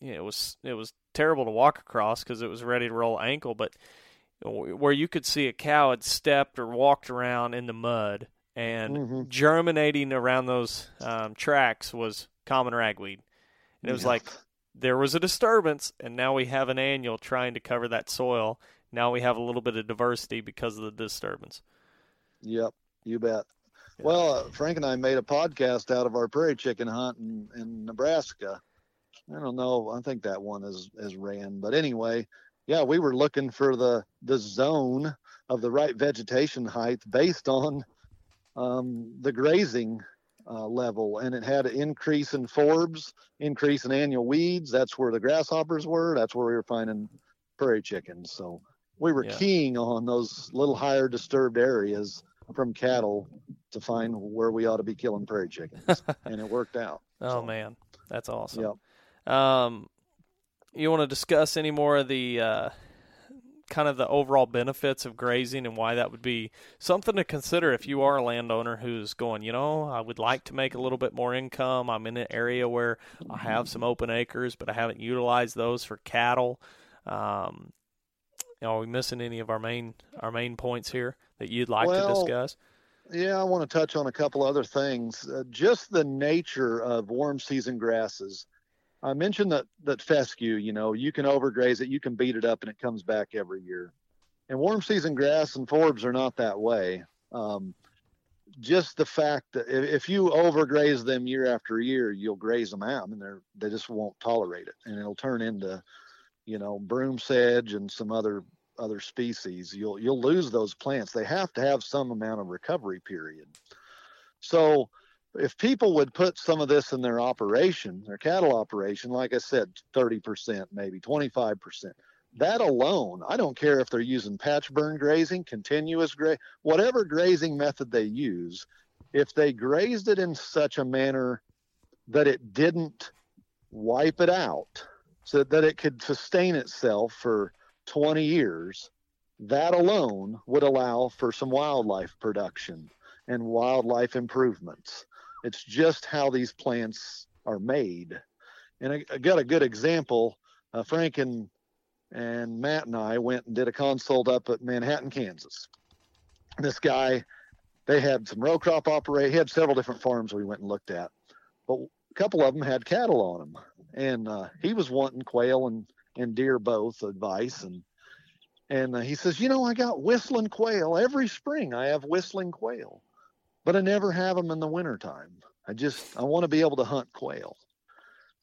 you know, it was it was terrible to walk across because it was ready to roll ankle but where you could see a cow had stepped or walked around in the mud and Mhm. germinating around those um, tracks was common ragweed and it was Yeah. like there was a disturbance and now we have an annual trying to cover that soil now we have a little bit of diversity because of the disturbance Yep, you bet. Yeah. Well, uh, Frank and I made a podcast out of our prairie chicken hunt in, in Nebraska. I don't know. I think that one is is ran, but anyway, yeah, we were looking for the the zone of the right vegetation height based on um, the grazing uh, level, and it had an increase in forbs, increase in annual weeds. That's where the grasshoppers were. That's where we were finding prairie chickens. So we were Yeah. keying on those little higher disturbed areas from cattle to find where we ought to be killing prairie chickens, and it worked out. oh So, man that's awesome Yep. Um, you want to discuss any more of the uh, kind of the overall benefits of grazing and why that would be something to consider if you are a landowner who's going, you know, I would like to make a little bit more income. I'm in an area where I have some open acres, but I haven't utilized those for cattle. Um, are we missing any of our main our main points here that you'd like to discuss? Yeah, I want to touch on a couple other things. Uh, just the nature of warm season grasses. I mentioned that that fescue. You know, you can overgraze it, you can beat it up, and it comes back every year. And warm season grass and forbs are not that way. Um, just the fact that if, if you overgraze them year after year, you'll graze them out, and they're they just won't tolerate it, and it'll turn into, you know, broom sedge and some other other species, you'll you'll lose those plants. They have to have some amount of recovery period. So if people would put some of this in their operation, their cattle operation, like I said, 30%, maybe 25%, that alone, I don't care if they're using patch burn grazing, continuous graze, whatever grazing method they use, if they grazed it in such a manner that it didn't wipe it out, so that it could sustain itself for 20 years, that alone would allow for some wildlife production and wildlife improvements. It's just how these plants are made. And I, I got a good example. Uh, Frank and, and Matt and I went and did a consult up at Manhattan, Kansas. This guy, they had some row crop operate. He had several different farms we went and looked at, but a couple of them had cattle on them. And uh, he was wanting quail and and deer both advice and and uh, he says you know i got whistling quail every spring i have whistling quail but i never have them in the wintertime i just i want to be able to hunt quail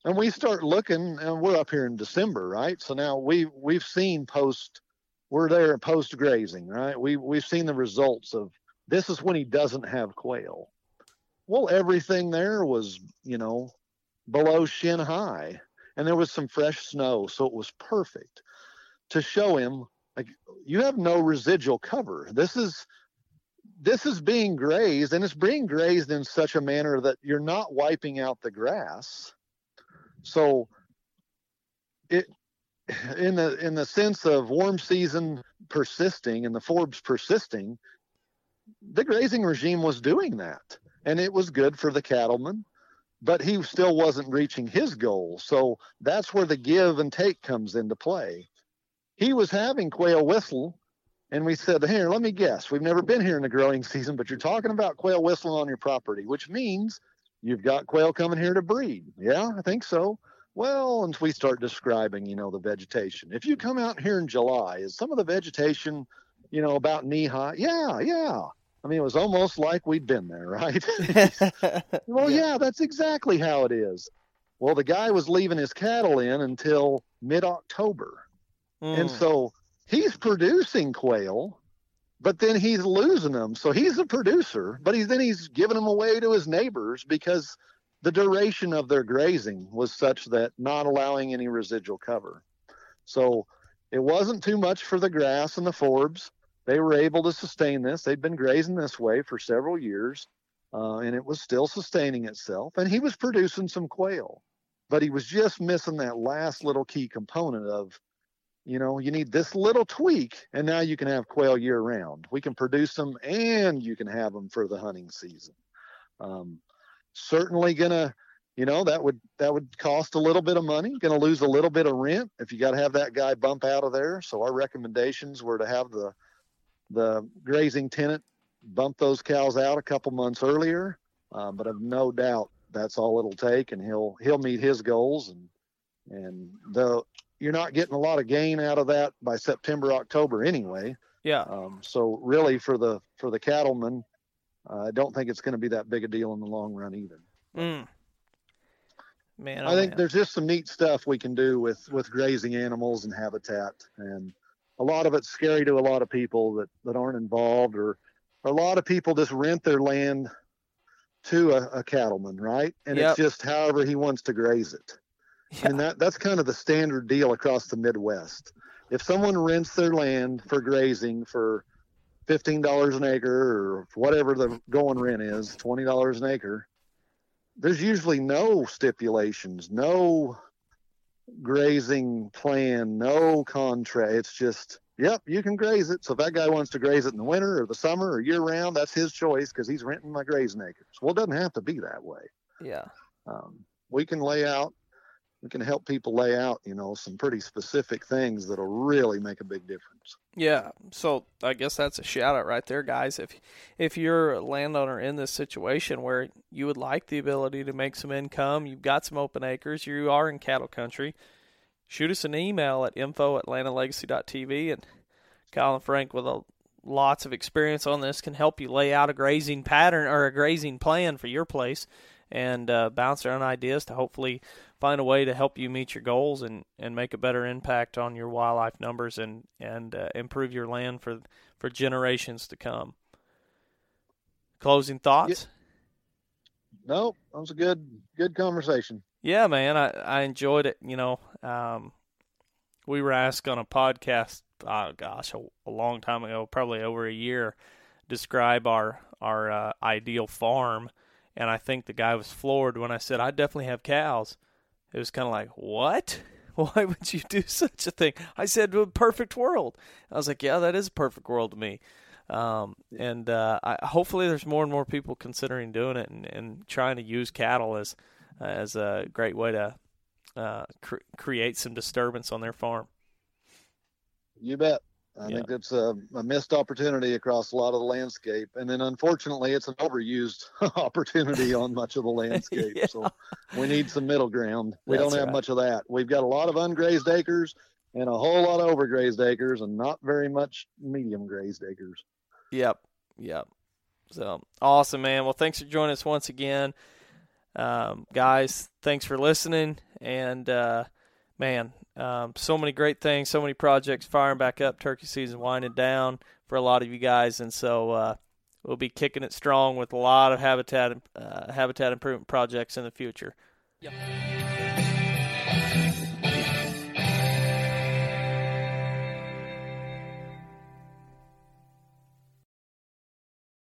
and we start looking, and we're up here in December, right? So now we we've seen post, we're there post grazing, right? We we've seen the results of this is when he doesn't have quail. Well, everything there was, you know, below shin high, and there was some fresh snow, so it was perfect to show him like you have no residual cover. This is this is being grazed and it's being grazed in such a manner that you're not wiping out the grass so it in the in the sense of warm season persisting and the forbs persisting the grazing regime was doing that and it was good for the cattleman but he still wasn't reaching his goal so that's where the give and take comes into play he was having quail whistle and we said, Here, let me guess. We've never been here in the growing season, but you're talking about quail whistling on your property, which means you've got quail coming here to breed. Yeah, I think so. Well, and we start describing, you know, the vegetation. If you come out here in July, is some of the vegetation, you know, about knee high? Yeah, yeah. I mean, it was almost like we'd been there, right? well, yeah. yeah, that's exactly how it is. Well, the guy was leaving his cattle in until mid October. Mm. And so he's producing quail, but then he's losing them. So he's a producer, but he's then he's giving them away to his neighbors because the duration of their grazing was such that not allowing any residual cover. So it wasn't too much for the grass and the forbs. They were able to sustain this. They'd been grazing this way for several years, uh, and it was still sustaining itself. And he was producing some quail, but he was just missing that last little key component of you know you need this little tweak and now you can have quail year round we can produce them and you can have them for the hunting season um, certainly gonna you know that would that would cost a little bit of money gonna lose a little bit of rent if you got to have that guy bump out of there so our recommendations were to have the the grazing tenant bumped those cows out a couple months earlier uh, but i've no doubt that's all it'll take and he'll he'll meet his goals and and the you're not getting a lot of gain out of that by September, October anyway. Yeah. Um, so really, for the for the cattlemen, uh, I don't think it's going to be that big a deal in the long run either. Mm. Man, oh I think man. there's just some neat stuff we can do with with grazing animals and habitat, and a lot of it's scary to a lot of people that that aren't involved, or, or a lot of people just rent their land to a, a cattleman, right? And Yep. it's just however he wants to graze it. Yeah. And that that's kind of the standard deal across the Midwest. If someone rents their land for grazing for fifteen dollars an acre or whatever the going rent is, twenty dollars an acre, there's usually no stipulations, no grazing plan, no contract. It's just, yep, you can graze it. So if that guy wants to graze it in the winter or the summer or year round, that's his choice because he's renting my grazing acres. Well, it doesn't have to be that way yeah. um, we can lay out we can help people lay out you know some pretty specific things that'll really make a big difference Yeah, so I guess that's a shout out right there, guys. If if you're a landowner in this situation where you would like the ability to make some income, you've got some open acres, you are in cattle country, shoot us an email at info at atlantalegacy.tv and and Frank with a lots of experience on this can help you lay out a grazing pattern or a grazing plan for your place and uh, bounce around ideas to hopefully find a way to help you meet your goals and, and make a better impact on your wildlife numbers and and uh, improve your land for for generations to come. Closing thoughts? no that was a good good conversation Yeah, man, I I enjoyed it. You know, um, we were asked on a podcast, oh gosh, a, a long time ago, probably over a year, describe our our uh, ideal farm, and I think the guy was floored when I said I definitely have cows. It was kind of like, what? Why would you do such a thing? I said, "A perfect world. I was like, yeah, that is a perfect world to me. Um, and uh, I, hopefully, there's more and more people considering doing it and, and trying to use cattle as as a great way to uh, cr- create some disturbance on their farm. you bet i Yeah. think that's a, a missed opportunity across a lot of the landscape and then unfortunately it's an overused opportunity on much of the landscape Yeah. so we need some middle ground we That's don't have right. much of that we've got a lot of ungrazed acres and a whole lot of overgrazed acres and not very much medium grazed acres Yep, yep. So awesome, man. Well, thanks for joining us once again. Um, guys, thanks for listening. And uh, man, um, so many great things, so many projects firing back up. Turkey season winding down for a lot of you guys, and so uh, we'll be kicking it strong with a lot of habitat uh, habitat improvement projects in the future. Yep.